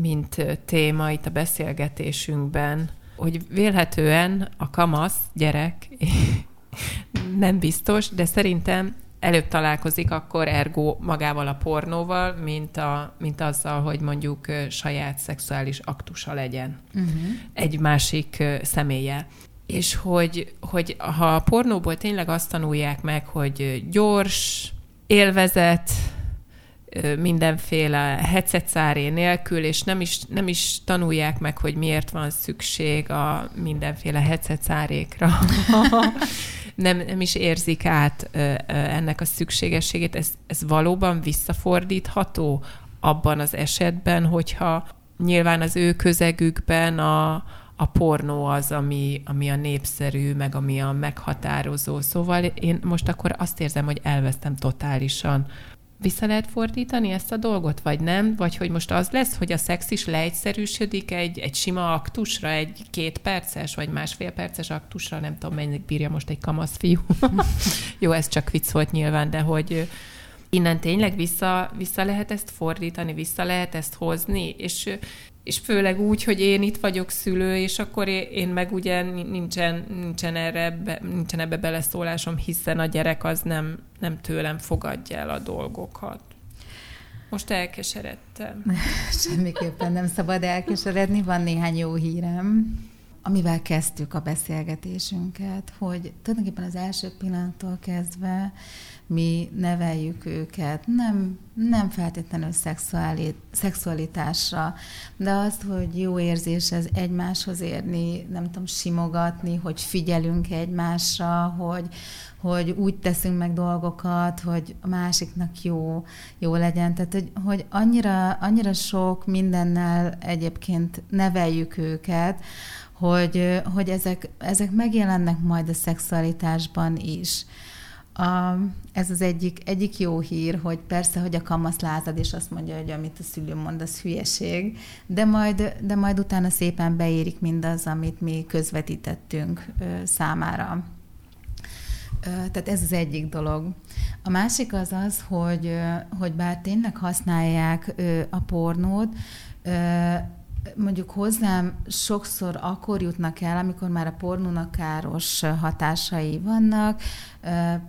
mint téma itt a beszélgetésünkben, hogy vélhetően a kamasz gyerek nem biztos, de szerintem előbb találkozik akkor ergo magával a pornóval, mint, a, mint azzal, hogy mondjuk saját szexuális aktusa legyen uh-huh. egy másik személye. És hogy, hogy ha a pornóból tényleg azt tanulják meg, hogy gyors, élvezet, mindenféle headset nélkül, és nem is, nem is tanulják meg, hogy miért van szükség a mindenféle headset nem, nem is érzik át ennek a szükségességét. Ez, ez valóban visszafordítható abban az esetben, hogyha nyilván az ő közegükben a, a pornó az, ami, ami a népszerű, meg ami a meghatározó. Szóval én most akkor azt érzem, hogy elvesztem totálisan vissza lehet fordítani ezt a dolgot, vagy nem? Vagy hogy most az lesz, hogy a szex is leegyszerűsödik egy, egy sima aktusra, egy két perces, vagy másfél perces aktusra, nem tudom, mennyit bírja most egy kamasz fiú. Jó, ez csak vicc volt nyilván, de hogy innen tényleg vissza, vissza lehet ezt fordítani, vissza lehet ezt hozni, és és főleg úgy, hogy én itt vagyok szülő, és akkor én meg ugye nincsen, nincsen, erre, nincsen ebbe beleszólásom, hiszen a gyerek az nem, nem tőlem fogadja el a dolgokat. Most elkeseredtem. Semmiképpen nem szabad elkeseredni, van néhány jó hírem. amivel kezdtük a beszélgetésünket, hogy tulajdonképpen az első pillanattól kezdve mi neveljük őket, nem, nem feltétlenül szexuális, szexualitásra, de azt, hogy jó érzés ez egymáshoz érni, nem tudom, simogatni, hogy figyelünk egymásra, hogy, hogy úgy teszünk meg dolgokat, hogy a másiknak jó, jó legyen. Tehát, hogy, hogy annyira, annyira sok mindennel egyébként neveljük őket, hogy, hogy ezek, ezek megjelennek majd a szexualitásban is. A, ez az egyik, egyik jó hír, hogy persze, hogy a kamasz lázad, és azt mondja, hogy amit a szülő mond, az hülyeség, de majd, de majd utána szépen beérik mindaz, amit mi közvetítettünk ö, számára. Ö, tehát ez az egyik dolog. A másik az az, hogy, hogy bár tényleg használják ö, a pornót, mondjuk hozzám sokszor akkor jutnak el, amikor már a pornónak káros hatásai vannak,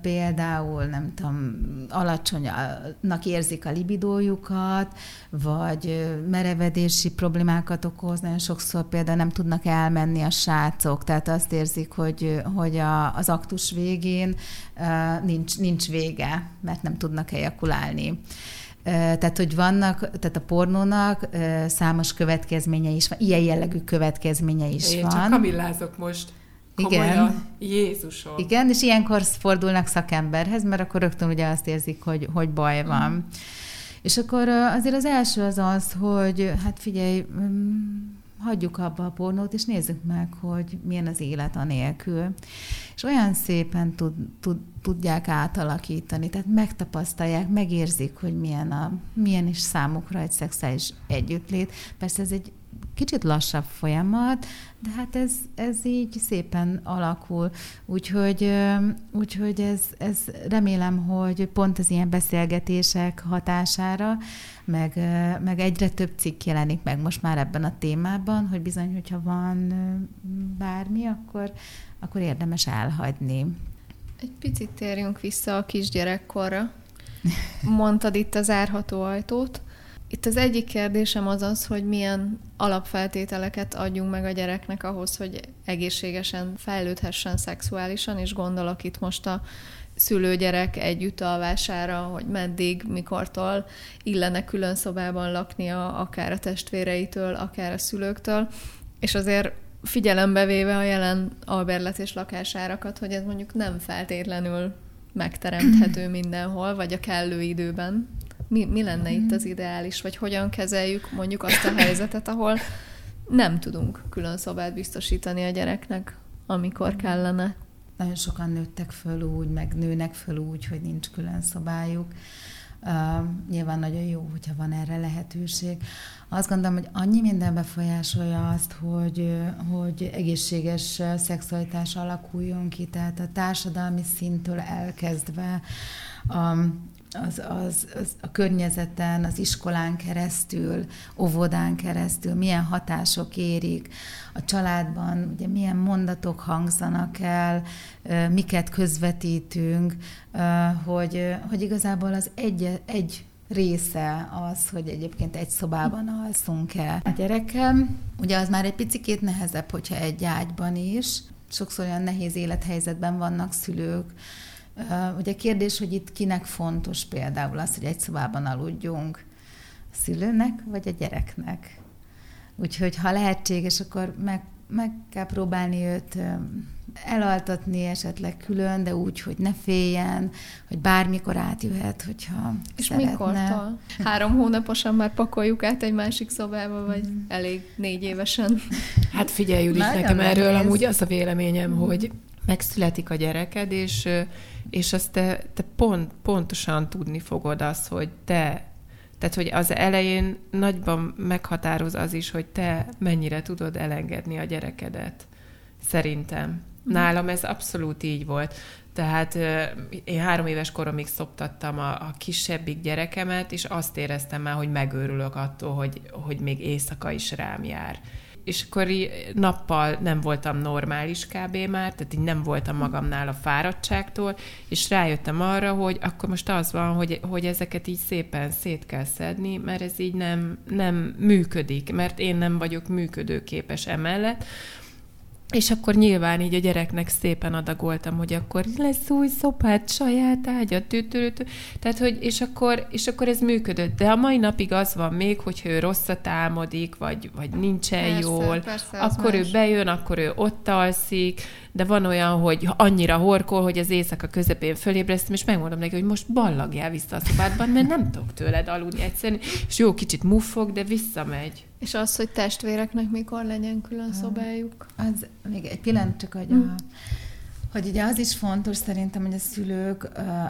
például nem tudom, alacsonynak érzik a libidójukat, vagy merevedési problémákat okoz, nagyon sokszor például nem tudnak elmenni a srácok, tehát azt érzik, hogy, hogy a, az aktus végén nincs, nincs vége, mert nem tudnak ejakulálni. Tehát, hogy vannak, tehát a pornónak számos következménye is van, ilyen jellegű következménye is Én van. csak kamillázok most. Komolyan. Igen. Jézusom. Igen, és ilyenkor fordulnak szakemberhez, mert akkor rögtön ugye azt érzik, hogy, hogy baj van. Mm. És akkor azért az első az az, hogy hát figyelj, mm, hagyjuk abba a pornót, és nézzük meg, hogy milyen az élet anélkül. És olyan szépen tud, tud, tudják átalakítani, tehát megtapasztalják, megérzik, hogy milyen, a, milyen is számukra egy szexuális együttlét. Persze ez egy kicsit lassabb folyamat, de hát ez, ez így szépen alakul. Úgyhogy, úgyhogy ez, ez remélem, hogy pont az ilyen beszélgetések hatására, meg, meg egyre több cikk jelenik meg most már ebben a témában, hogy bizony, hogyha van bármi, akkor, akkor érdemes elhagyni. Egy picit térjünk vissza a kisgyerekkorra. Mondtad itt az árható ajtót. Itt az egyik kérdésem az az, hogy milyen alapfeltételeket adjunk meg a gyereknek ahhoz, hogy egészségesen fejlődhessen szexuálisan, és gondolok itt most a szülőgyerek együttalvására, hogy meddig, mikortól illene külön szobában laknia, akár a testvéreitől, akár a szülőktől, és azért figyelembe véve a jelen alberlet és lakásárakat, hogy ez mondjuk nem feltétlenül megteremthető mindenhol, vagy a kellő időben. Mi, mi lenne itt az ideális, vagy hogyan kezeljük mondjuk azt a helyzetet, ahol nem tudunk külön szobát biztosítani a gyereknek, amikor kellene? Nagyon sokan nőttek föl úgy, meg nőnek föl úgy, hogy nincs külön szobájuk. Uh, nyilván nagyon jó, hogyha van erre lehetőség. Azt gondolom, hogy annyi minden befolyásolja azt, hogy, hogy egészséges szexualitás alakuljon ki, tehát a társadalmi szintől elkezdve a, az, az, az a környezeten, az iskolán keresztül, óvodán keresztül, milyen hatások érik, a családban ugye milyen mondatok hangzanak el, miket közvetítünk, hogy, hogy igazából az egy, egy része az, hogy egyébként egy szobában alszunk el a gyerekem. Ugye az már egy picit nehezebb, hogyha egy ágyban is. Sokszor olyan nehéz élethelyzetben vannak szülők, Ugye kérdés, hogy itt kinek fontos például az, hogy egy szobában aludjunk, a szülőnek vagy a gyereknek. Úgyhogy ha lehetséges, akkor meg, meg kell próbálni őt elaltatni esetleg külön, de úgy, hogy ne féljen, hogy bármikor átjöhet, hogyha És szeretne. mikortól? Három hónaposan már pakoljuk át egy másik szobába, vagy mm. elég négy évesen? Hát figyelj, Judit, nekem erről amúgy az a véleményem, mm. hogy megszületik a gyereked, és és azt te, te pont, pontosan tudni fogod azt, hogy te, tehát hogy az elején nagyban meghatároz az is, hogy te mennyire tudod elengedni a gyerekedet, szerintem. Mhm. Nálam ez abszolút így volt. Tehát én három éves koromig szoptattam a, a kisebbik gyerekemet, és azt éreztem már, hogy megőrülök attól, hogy, hogy még éjszaka is rám jár és akkor nappal nem voltam normális kb. már, tehát így nem voltam magamnál a fáradtságtól, és rájöttem arra, hogy akkor most az van, hogy, hogy ezeket így szépen szét kell szedni, mert ez így nem, nem működik, mert én nem vagyok működőképes emellett, és akkor nyilván így a gyereknek szépen adagoltam, hogy akkor lesz új szopát, saját ágyat, tütörötő. Tehát, hogy, és akkor, és akkor ez működött. De a mai napig az van még, hogyha ő rosszat álmodik, vagy, vagy nincsen persze, jól, persze, akkor más. ő bejön, akkor ő ott alszik, de van olyan, hogy annyira horkol, hogy az éjszaka közepén fölébresztem, és megmondom neki, hogy most ballagjál vissza a szobádban, mert nem tudok tőled aludni egyszerűen, és jó, kicsit muffog, de visszamegy. És az, hogy testvéreknek mikor legyen külön szobájuk? Az még egy pillanat, csak hogy a, hogy ugye az is fontos szerintem, hogy a szülők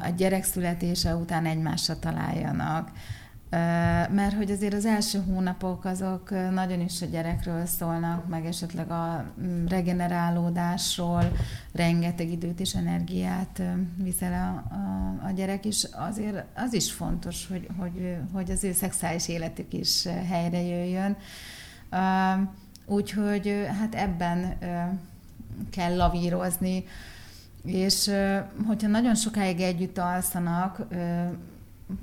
a gyerek születése után egymásra találjanak mert hogy azért az első hónapok azok nagyon is a gyerekről szólnak, meg esetleg a mm, regenerálódásról, rengeteg időt és energiát viszel a, a, a gyerek is. Azért az is fontos, hogy, hogy, hogy az ő szexuális életük is helyre jöjjön. Úgyhogy hát ebben kell lavírozni, és hogyha nagyon sokáig együtt alszanak,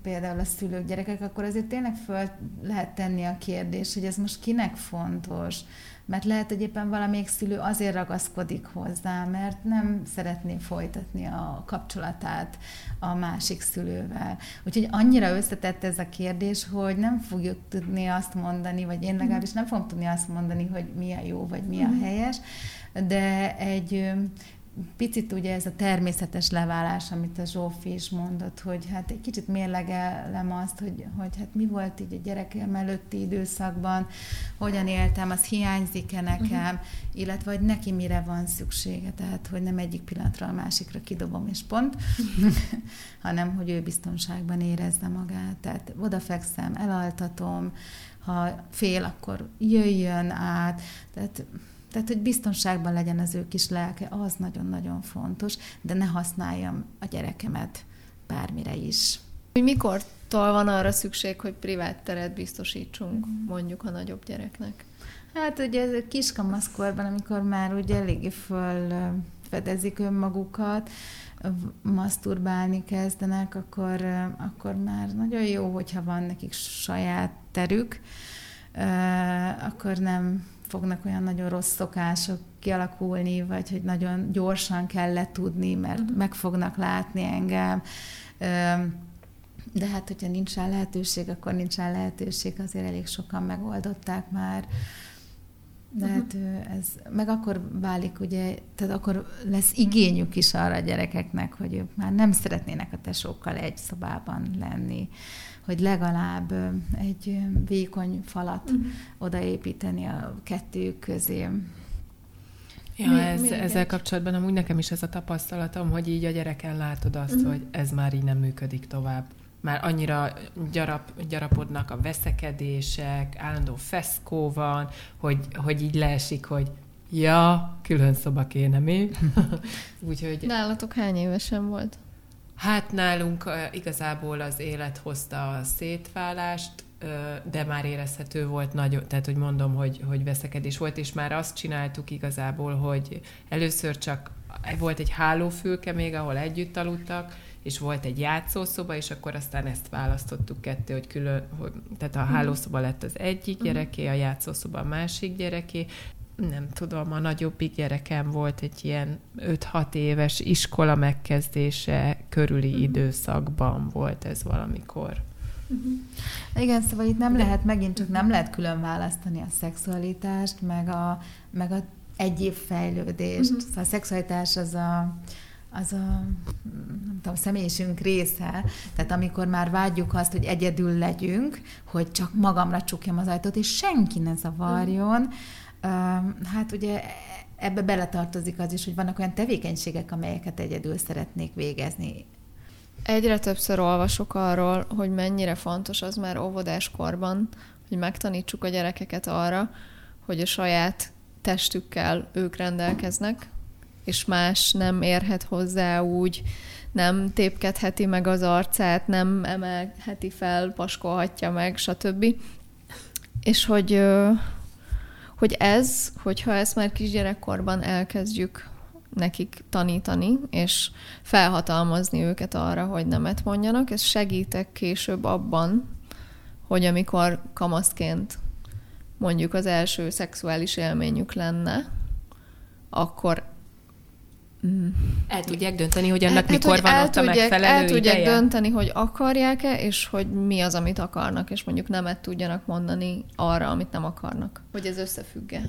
például a szülők, gyerekek, akkor azért tényleg föl lehet tenni a kérdés, hogy ez most kinek fontos. Mert lehet, hogy éppen valamelyik szülő azért ragaszkodik hozzá, mert nem szeretné folytatni a kapcsolatát a másik szülővel. Úgyhogy annyira összetett ez a kérdés, hogy nem fogjuk tudni azt mondani, vagy én legalábbis nem fogom tudni azt mondani, hogy mi a jó, vagy mi a mhm. helyes, de egy picit ugye ez a természetes leválás, amit a Zsófi is mondott, hogy hát egy kicsit mérlegelem azt, hogy, hogy hát mi volt így a gyerekem előtti időszakban, hogyan éltem, az hiányzik-e nekem, uh-huh. illetve hogy neki mire van szüksége, tehát hogy nem egyik pillanatra a másikra kidobom és pont, hanem hogy ő biztonságban érezze magát. Tehát odafekszem, elaltatom, ha fél, akkor jöjjön át, tehát tehát, hogy biztonságban legyen az ő kis lelke, az nagyon-nagyon fontos, de ne használjam a gyerekemet bármire is. Hogy mikortól van arra szükség, hogy privát teret biztosítsunk mm. mondjuk a nagyobb gyereknek? Hát ugye ez a kiskamaszkorban, amikor már ugye eléggé fölfedezik önmagukat, maszturbálni kezdenek, akkor, akkor már nagyon jó, hogyha van nekik saját terük, akkor nem fognak olyan nagyon rossz szokások kialakulni, vagy hogy nagyon gyorsan kell letudni, mert uh-huh. meg fognak látni engem. De hát, hogyha nincs rá lehetőség, akkor nincs rá lehetőség, azért elég sokan megoldották már. De uh-huh. hát ez, meg akkor válik, ugye, tehát akkor lesz igényük is arra a gyerekeknek, hogy ők már nem szeretnének a tesókkal egy szobában lenni hogy legalább egy vékony falat uh-huh. odaépíteni a kettőjük közé. Ja, mi, ez, mi ezzel kapcsolatban amúgy nekem is ez a tapasztalatom, hogy így a gyereken látod azt, uh-huh. hogy ez már így nem működik tovább. Már annyira gyarap, gyarapodnak a veszekedések, állandó feszkó van, hogy, hogy így leesik, hogy ja, külön szoba kéne mi. Úgyhogy... Nálatok hány évesen volt? Hát nálunk igazából az élet hozta a szétválást, de már érezhető volt nagyon, tehát hogy mondom, hogy, hogy veszekedés volt, és már azt csináltuk igazából, hogy először csak volt egy hálófülke még, ahol együtt aludtak, és volt egy játszószoba, és akkor aztán ezt választottuk kettő, hogy külön, hogy, tehát a mhm. hálószoba lett az egyik mhm. gyereké, a játszószoba a másik gyereké, nem tudom, a nagyobbik gyerekem volt egy ilyen 5-6 éves iskola megkezdése körüli uh-huh. időszakban volt ez valamikor. Uh-huh. Igen, szóval itt nem De... lehet, megint csak nem lehet külön választani a szexualitást, meg a, meg a egyéb fejlődést. Uh-huh. Szóval a szexualitás az a, az a nem tudom, személyiségünk része, tehát amikor már vágyjuk azt, hogy egyedül legyünk, hogy csak magamra csukjam az ajtót, és senki ne zavarjon, uh-huh Hát ugye ebbe beletartozik az is, hogy vannak olyan tevékenységek, amelyeket egyedül szeretnék végezni. Egyre többször olvasok arról, hogy mennyire fontos az már óvodáskorban, hogy megtanítsuk a gyerekeket arra, hogy a saját testükkel ők rendelkeznek, és más nem érhet hozzá úgy, nem tépkedheti meg az arcát, nem emelheti fel, paskolhatja meg, stb. És hogy hogy ez, hogyha ezt már kisgyerekkorban elkezdjük nekik tanítani, és felhatalmazni őket arra, hogy nemet mondjanak, ez segítek később abban, hogy amikor kamaszként mondjuk az első szexuális élményük lenne, akkor mm. el tudják dönteni, hogy annak hát, mikor van ott a tudják, megfelelő El tudják ideje? dönteni, hogy akarják-e, és hogy mi az, amit akarnak, és mondjuk nemet tudjanak mondani arra, amit nem akarnak. Hogy ez összefügge.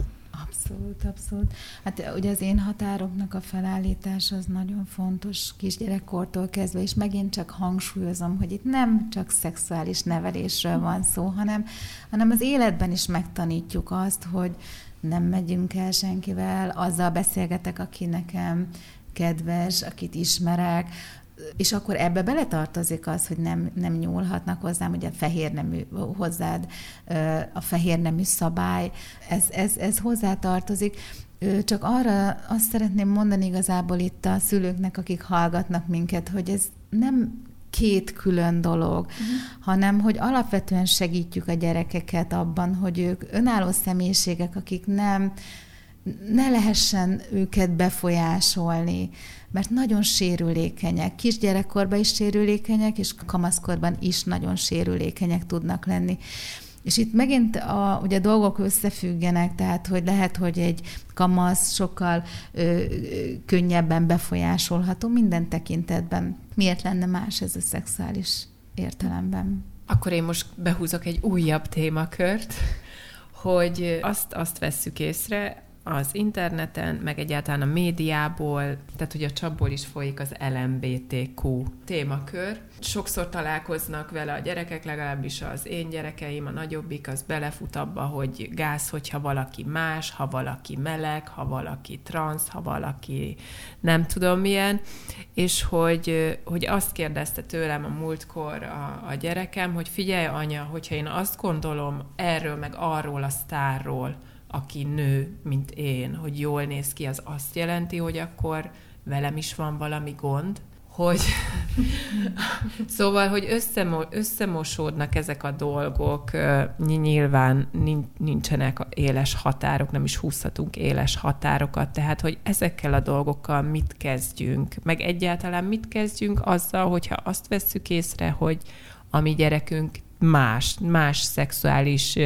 Abszolút, abszolút. Hát ugye az én határoknak a felállítása az nagyon fontos kisgyerekkortól kezdve, és megint csak hangsúlyozom, hogy itt nem csak szexuális nevelésről van szó, hanem, hanem az életben is megtanítjuk azt, hogy nem megyünk el senkivel, azzal beszélgetek, aki nekem kedves, akit ismerek, és akkor ebbe beletartozik az, hogy nem, nem nyúlhatnak hozzám, hogy a fehér nemű hozzád, a fehér nemű szabály, ez, ez, ez hozzátartozik. Csak arra azt szeretném mondani igazából itt a szülőknek, akik hallgatnak minket, hogy ez nem két külön dolog, uh-huh. hanem hogy alapvetően segítjük a gyerekeket abban, hogy ők önálló személyiségek, akik nem ne lehessen őket befolyásolni, mert nagyon sérülékenyek. Kisgyerekkorban is sérülékenyek, és kamaszkorban is nagyon sérülékenyek tudnak lenni. És itt megint a, ugye dolgok összefüggenek, tehát hogy lehet, hogy egy kamasz sokkal ö, ö, könnyebben befolyásolható minden tekintetben. Miért lenne más ez a szexuális értelemben? Akkor én most behúzok egy újabb témakört, hogy azt, azt vesszük észre, az interneten, meg egyáltalán a médiából, tehát hogy a csapból is folyik az LMBTQ témakör. Sokszor találkoznak vele a gyerekek, legalábbis az én gyerekeim, a nagyobbik, az belefut abba, hogy gáz, hogyha valaki más, ha valaki meleg, ha valaki transz, ha valaki nem tudom milyen, és hogy, hogy azt kérdezte tőlem a múltkor a, a gyerekem, hogy figyelj anya, hogyha én azt gondolom erről meg arról a sztárról, aki nő, mint én, hogy jól néz ki, az azt jelenti, hogy akkor velem is van valami gond, hogy szóval, hogy összemo- összemosódnak ezek a dolgok, nyilván nincsenek éles határok, nem is húzhatunk éles határokat, tehát, hogy ezekkel a dolgokkal mit kezdjünk, meg egyáltalán mit kezdjünk azzal, hogyha azt vesszük észre, hogy a mi gyerekünk más, más szexuális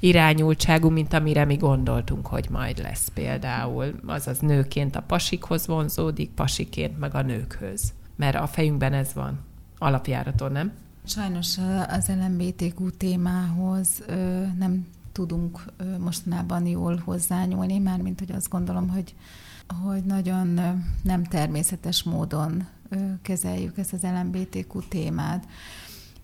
irányultságú, mint amire mi gondoltunk, hogy majd lesz például. Azaz nőként a pasikhoz vonzódik, pasiként meg a nőkhöz. Mert a fejünkben ez van alapjáraton, nem? Sajnos az LMBTQ témához nem tudunk mostanában jól hozzányúlni, mármint hogy azt gondolom, hogy, hogy nagyon nem természetes módon kezeljük ezt az LMBTQ témát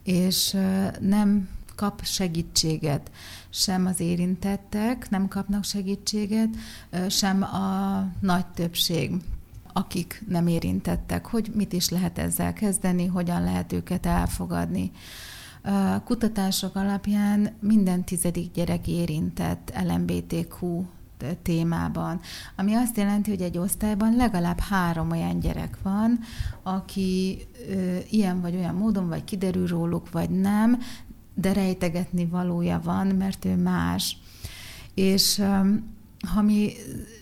és nem kap segítséget. Sem az érintettek nem kapnak segítséget, sem a nagy többség, akik nem érintettek, hogy mit is lehet ezzel kezdeni, hogyan lehet őket elfogadni. Kutatások alapján minden tizedik gyerek érintett LMBTQ témában, ami azt jelenti, hogy egy osztályban legalább három olyan gyerek van, aki ö, ilyen vagy olyan módon, vagy kiderül róluk, vagy nem, de rejtegetni valója van, mert ő más. És ö, ha mi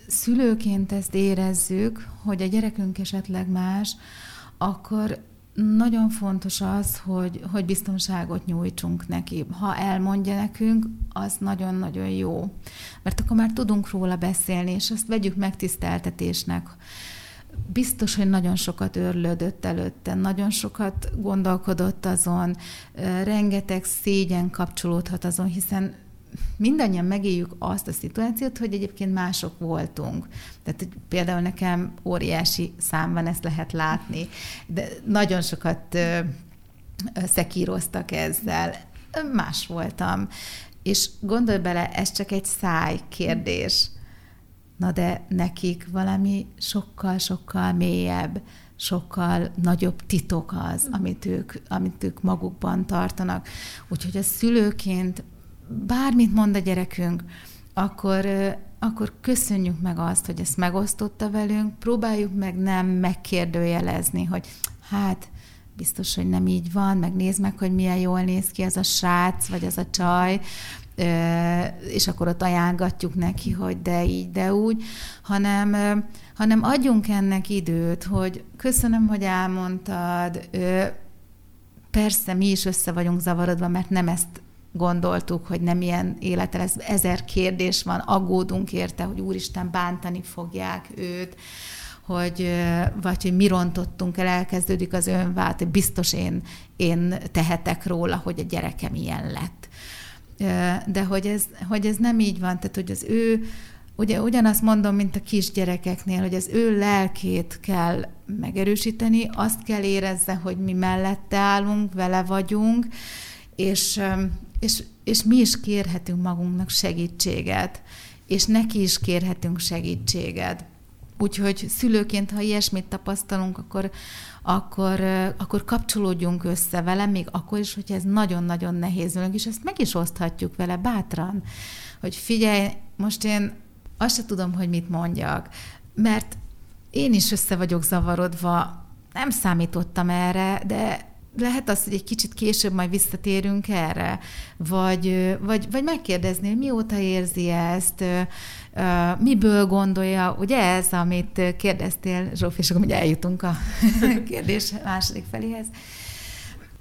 szülőként ezt érezzük, hogy a gyerekünk esetleg más, akkor nagyon fontos az, hogy, hogy biztonságot nyújtsunk neki. Ha elmondja nekünk, az nagyon-nagyon jó. Mert akkor már tudunk róla beszélni, és azt vegyük megtiszteltetésnek. Biztos, hogy nagyon sokat örlődött előtte, nagyon sokat gondolkodott azon, rengeteg szégyen kapcsolódhat azon, hiszen mindannyian megéljük azt a szituációt, hogy egyébként mások voltunk. Tehát hogy például nekem óriási szám van, ezt lehet látni, de nagyon sokat szekíroztak ezzel. Más voltam. És gondolj bele, ez csak egy száj kérdés. Na de nekik valami sokkal-sokkal mélyebb, sokkal nagyobb titok az, amit ők, amit ők magukban tartanak. Úgyhogy a szülőként bármit mond a gyerekünk, akkor, akkor köszönjük meg azt, hogy ezt megosztotta velünk, próbáljuk meg nem megkérdőjelezni, hogy hát biztos, hogy nem így van, meg nézd meg, hogy milyen jól néz ki ez a srác, vagy ez a csaj, és akkor ott ajánlgatjuk neki, hogy de így, de úgy, hanem, hanem adjunk ennek időt, hogy köszönöm, hogy elmondtad, persze mi is össze vagyunk zavarodva, mert nem ezt gondoltuk, hogy nem ilyen élete lesz. Ezer kérdés van, aggódunk érte, hogy úristen bántani fogják őt, hogy, vagy hogy mi rontottunk el, elkezdődik az önvált, hogy biztos én, én tehetek róla, hogy a gyerekem ilyen lett. De hogy ez, hogy ez nem így van, tehát hogy az ő, ugye ugyanazt mondom, mint a kisgyerekeknél, hogy az ő lelkét kell megerősíteni, azt kell érezze, hogy mi mellette állunk, vele vagyunk, és, és, és mi is kérhetünk magunknak segítséget, és neki is kérhetünk segítséget. Úgyhogy szülőként, ha ilyesmit tapasztalunk, akkor, akkor, akkor kapcsolódjunk össze vele, még akkor is, hogy ez nagyon-nagyon nehéz velünk, és ezt meg is oszthatjuk vele bátran, hogy figyelj, most én azt se tudom, hogy mit mondjak, mert én is össze vagyok zavarodva, nem számítottam erre, de lehet az, hogy egy kicsit később majd visszatérünk erre, vagy, vagy, vagy megkérdezni, hogy mióta érzi ezt, miből gondolja, ugye ez, amit kérdeztél, Zsófi, és akkor eljutunk a kérdés második feléhez,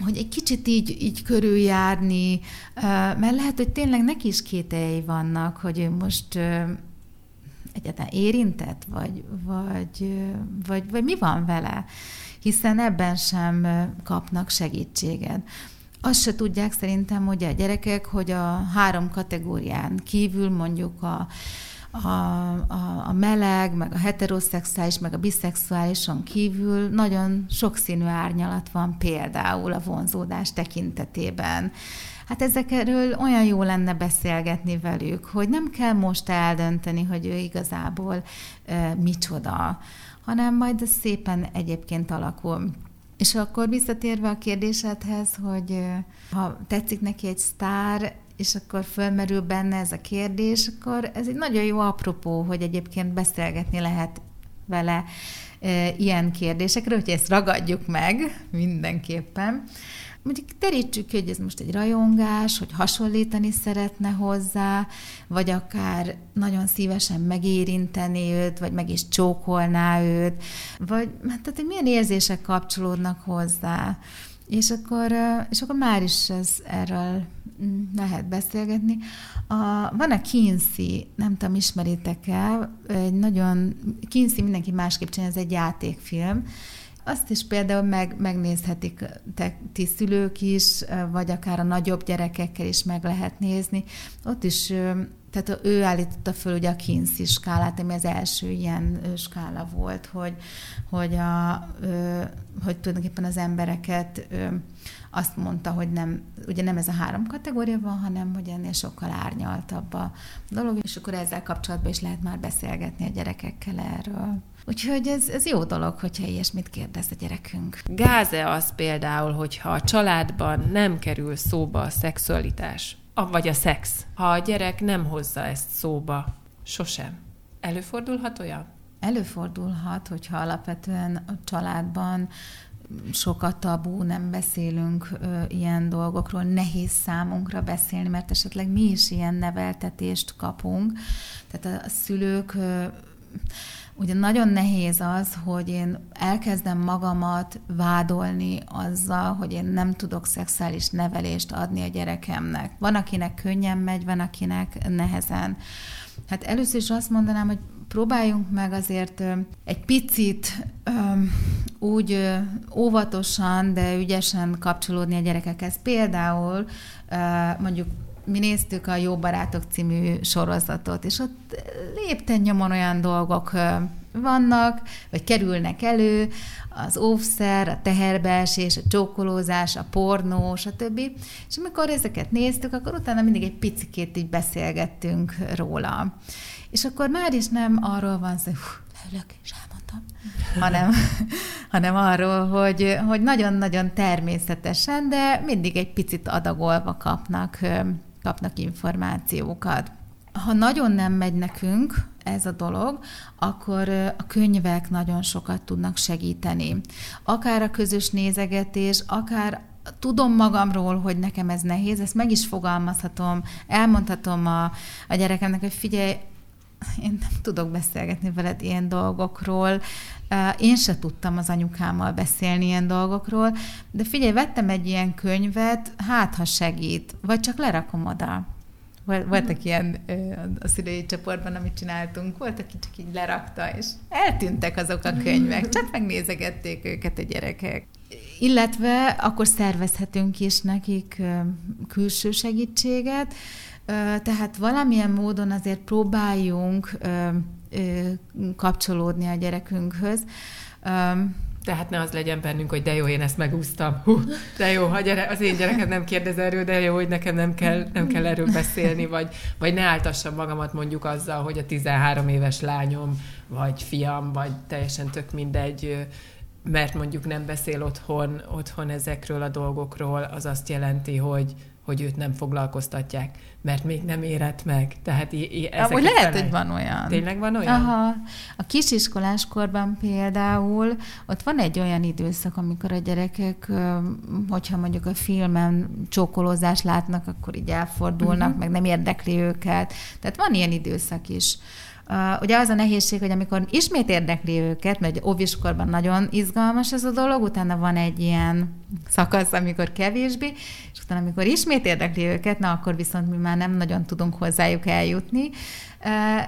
hogy egy kicsit így, így körüljárni, mert lehet, hogy tényleg neki is kételjei vannak, hogy ő most egyáltalán érintett, vagy, vagy, vagy, vagy mi van vele hiszen ebben sem kapnak segítséget. Azt se tudják szerintem, hogy a gyerekek, hogy a három kategórián kívül mondjuk a, a, a, a meleg, meg a heteroszexuális, meg a biszexuálison kívül nagyon sokszínű árnyalat van például a vonzódás tekintetében. Hát ezekről olyan jó lenne beszélgetni velük, hogy nem kell most eldönteni, hogy ő igazából e, micsoda, hanem majd ez szépen egyébként alakul. És akkor visszatérve a kérdésedhez, hogy ha tetszik neki egy sztár, és akkor fölmerül benne ez a kérdés, akkor ez egy nagyon jó apropó, hogy egyébként beszélgetni lehet vele e, ilyen kérdésekről, hogy ezt ragadjuk meg mindenképpen mondjuk terítsük hogy ez most egy rajongás, hogy hasonlítani szeretne hozzá, vagy akár nagyon szívesen megérinteni őt, vagy meg is csókolná őt, vagy hát tehát, hogy milyen érzések kapcsolódnak hozzá. És akkor, és akkor már is ez erről lehet beszélgetni. A, van a Kinsey, nem tudom, ismeritek el, egy nagyon, Kinsey mindenki másképp csinál, ez egy játékfilm, azt is például meg, megnézhetik te, ti szülők is, vagy akár a nagyobb gyerekekkel is meg lehet nézni. Ott is, tehát ő állította föl ugye a Kinsey skálát, ami az első ilyen skála volt, hogy, hogy, a, hogy tulajdonképpen az embereket azt mondta, hogy nem, ugye nem ez a három kategória van, hanem hogy ennél sokkal árnyaltabb a dolog, és akkor ezzel kapcsolatban is lehet már beszélgetni a gyerekekkel erről. Úgyhogy ez, ez jó dolog, hogyha ilyesmit kérdez a gyerekünk. Gáze az például, hogyha a családban nem kerül szóba a szexualitás, vagy a szex, ha a gyerek nem hozza ezt szóba, sosem. Előfordulhat olyan? Előfordulhat, hogyha alapvetően a családban sok a tabú, nem beszélünk ö, ilyen dolgokról, nehéz számunkra beszélni, mert esetleg mi is ilyen neveltetést kapunk. Tehát a, a szülők ö, Ugye nagyon nehéz az, hogy én elkezdem magamat vádolni azzal, hogy én nem tudok szexuális nevelést adni a gyerekemnek. Van, akinek könnyen megy, van, akinek nehezen. Hát először is azt mondanám, hogy próbáljunk meg azért egy picit úgy óvatosan, de ügyesen kapcsolódni a gyerekekhez. Például mondjuk mi néztük a Jó Barátok című sorozatot, és ott lépten nyomon olyan dolgok vannak, vagy kerülnek elő, az óvszer, a teherbeesés, a csókolózás, a pornó, stb. És amikor ezeket néztük, akkor utána mindig egy picikét így beszélgettünk róla. És akkor már is nem arról van szó, hogy leülök és elmondtam, hanem, hanem arról, hogy, hogy nagyon-nagyon természetesen, de mindig egy picit adagolva kapnak kapnak információkat. Ha nagyon nem megy nekünk ez a dolog, akkor a könyvek nagyon sokat tudnak segíteni. Akár a közös nézegetés, akár tudom magamról, hogy nekem ez nehéz, ezt meg is fogalmazhatom, elmondhatom a, a gyerekemnek, hogy figyelj, én nem tudok beszélgetni veled ilyen dolgokról, én se tudtam az anyukámmal beszélni ilyen dolgokról, de figyelj, vettem egy ilyen könyvet, hát ha segít, vagy csak lerakom oda. Voltak ilyen a szülői csoportban, amit csináltunk, volt, aki csak így lerakta, és eltűntek azok a könyvek, csak megnézegették őket a gyerekek. Illetve akkor szervezhetünk is nekik külső segítséget, tehát valamilyen módon azért próbáljunk kapcsolódni a gyerekünkhöz. Tehát ne az legyen bennünk, hogy de jó, én ezt megúsztam. Hú, de jó, ha gyere, az én gyerekem nem kérdez erről, de jó, hogy nekem nem kell, nem kell erről beszélni, vagy, vagy ne áltassam magamat mondjuk azzal, hogy a 13 éves lányom, vagy fiam, vagy teljesen tök mindegy, mert mondjuk nem beszél otthon, otthon ezekről a dolgokról, az azt jelenti, hogy, hogy őt nem foglalkoztatják, mert még nem érett meg. Tehát Amúgy lehet, felej... hogy van olyan. Tényleg van olyan? Aha. A kisiskolás korban például ott van egy olyan időszak, amikor a gyerekek, hogyha mondjuk a filmen csókolózást látnak, akkor így elfordulnak, uh-huh. meg nem érdekli őket. Tehát van ilyen időszak is. Uh, ugye az a nehézség, hogy amikor ismét érdekli őket, mert óviskorban nagyon izgalmas ez a dolog, utána van egy ilyen szakasz, amikor kevésbé, és utána, amikor ismét érdekli őket, na akkor viszont mi már nem nagyon tudunk hozzájuk eljutni. Uh,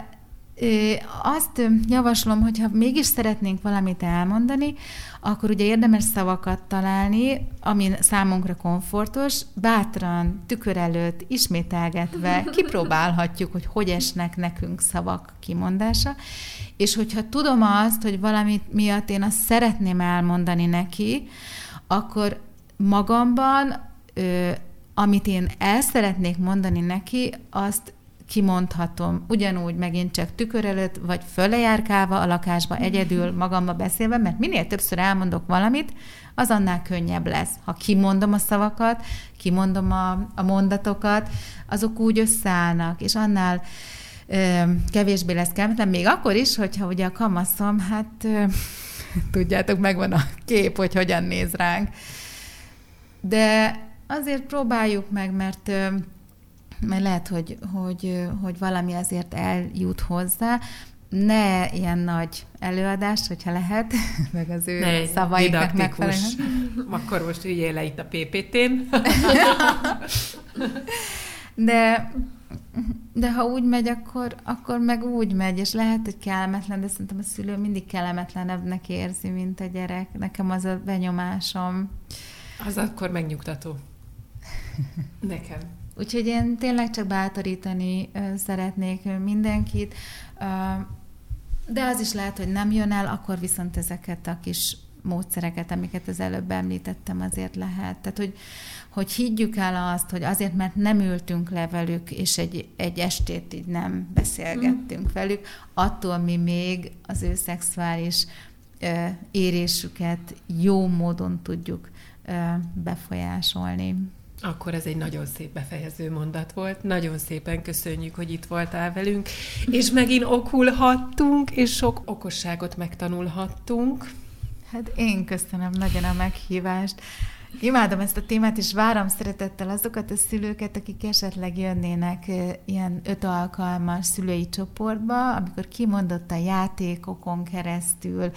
azt javaslom, hogyha mégis szeretnénk valamit elmondani, akkor ugye érdemes szavakat találni, ami számunkra komfortos, bátran, tükör előtt, ismételgetve kipróbálhatjuk, hogy hogy esnek nekünk szavak kimondása, és hogyha tudom azt, hogy valamit miatt én azt szeretném elmondani neki, akkor magamban, amit én el szeretnék mondani neki, azt kimondhatom, ugyanúgy megint csak tükör előtt, vagy fölejárkálva a lakásba, egyedül, magamba beszélve, mert minél többször elmondok valamit, az annál könnyebb lesz. Ha kimondom a szavakat, kimondom a, a mondatokat, azok úgy összeállnak, és annál ö, kevésbé lesz kellemetlen, még akkor is, hogyha ugye a kamaszom, hát ö, tudjátok, megvan a kép, hogy hogyan néz ránk. De azért próbáljuk meg, mert ö, mert lehet, hogy, hogy, hogy valami azért eljut hozzá, ne ilyen nagy előadás, hogyha lehet, meg az ő ne, szavaiknak megfelelően. Akkor most üljél le itt a PPT-n. de, de ha úgy megy, akkor, akkor meg úgy megy, és lehet, hogy kellemetlen, de szerintem a szülő mindig kellemetlenebbnek érzi, mint a gyerek. Nekem az a benyomásom. Az akkor megnyugtató. Nekem. Úgyhogy én tényleg csak bátorítani szeretnék mindenkit, de az is lehet, hogy nem jön el, akkor viszont ezeket a kis módszereket, amiket az előbb említettem, azért lehet. Tehát, hogy, hogy higgyük el azt, hogy azért, mert nem ültünk le velük, és egy, egy estét így nem beszélgettünk mm. velük, attól mi még az ő szexuális ö, érésüket jó módon tudjuk ö, befolyásolni. Akkor ez egy nagyon szép befejező mondat volt. Nagyon szépen köszönjük, hogy itt voltál velünk, és megint okulhattunk, és sok okosságot megtanulhattunk. Hát én köszönöm nagyon a meghívást. Imádom ezt a témát, és várom szeretettel azokat a szülőket, akik esetleg jönnének ilyen öt alkalmas szülői csoportba, amikor kimondott a játékokon keresztül,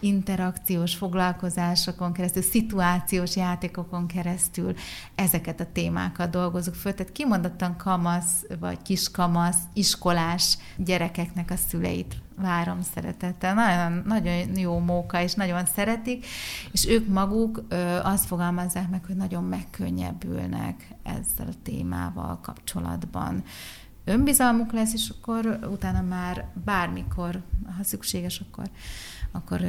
interakciós foglalkozásokon keresztül, szituációs játékokon keresztül ezeket a témákat dolgozunk föl. Tehát kimondottan kamasz vagy kiskamasz, iskolás gyerekeknek a szüleit várom szeretettel. Nagyon, nagyon jó móka, és nagyon szeretik, és ők maguk ö, azt fogalmazzák meg, hogy nagyon megkönnyebbülnek ezzel a témával kapcsolatban. Önbizalmuk lesz, és akkor utána már bármikor, ha szükséges, akkor akkor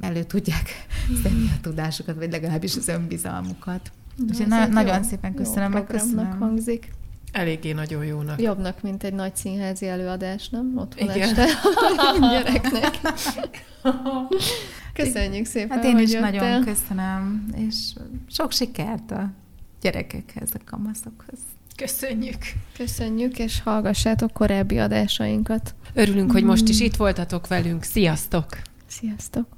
elő tudják szedni a tudásukat, vagy legalábbis az önbizalmukat. Úgyhogy na- nagyon szépen köszönöm, meg köszönöm. hangzik. Eléggé nagyon jónak. Jobbnak, mint egy nagy színházi előadás, nem? Ott van Igen. este a gyereknek. Köszönjük szépen, Hát én is jöttél. nagyon köszönöm, és sok sikert a gyerekekhez, a kamaszokhoz. Köszönjük. Köszönjük, és hallgassátok korábbi adásainkat. Örülünk, hogy most is itt voltatok velünk. Sziasztok! Sziasztok!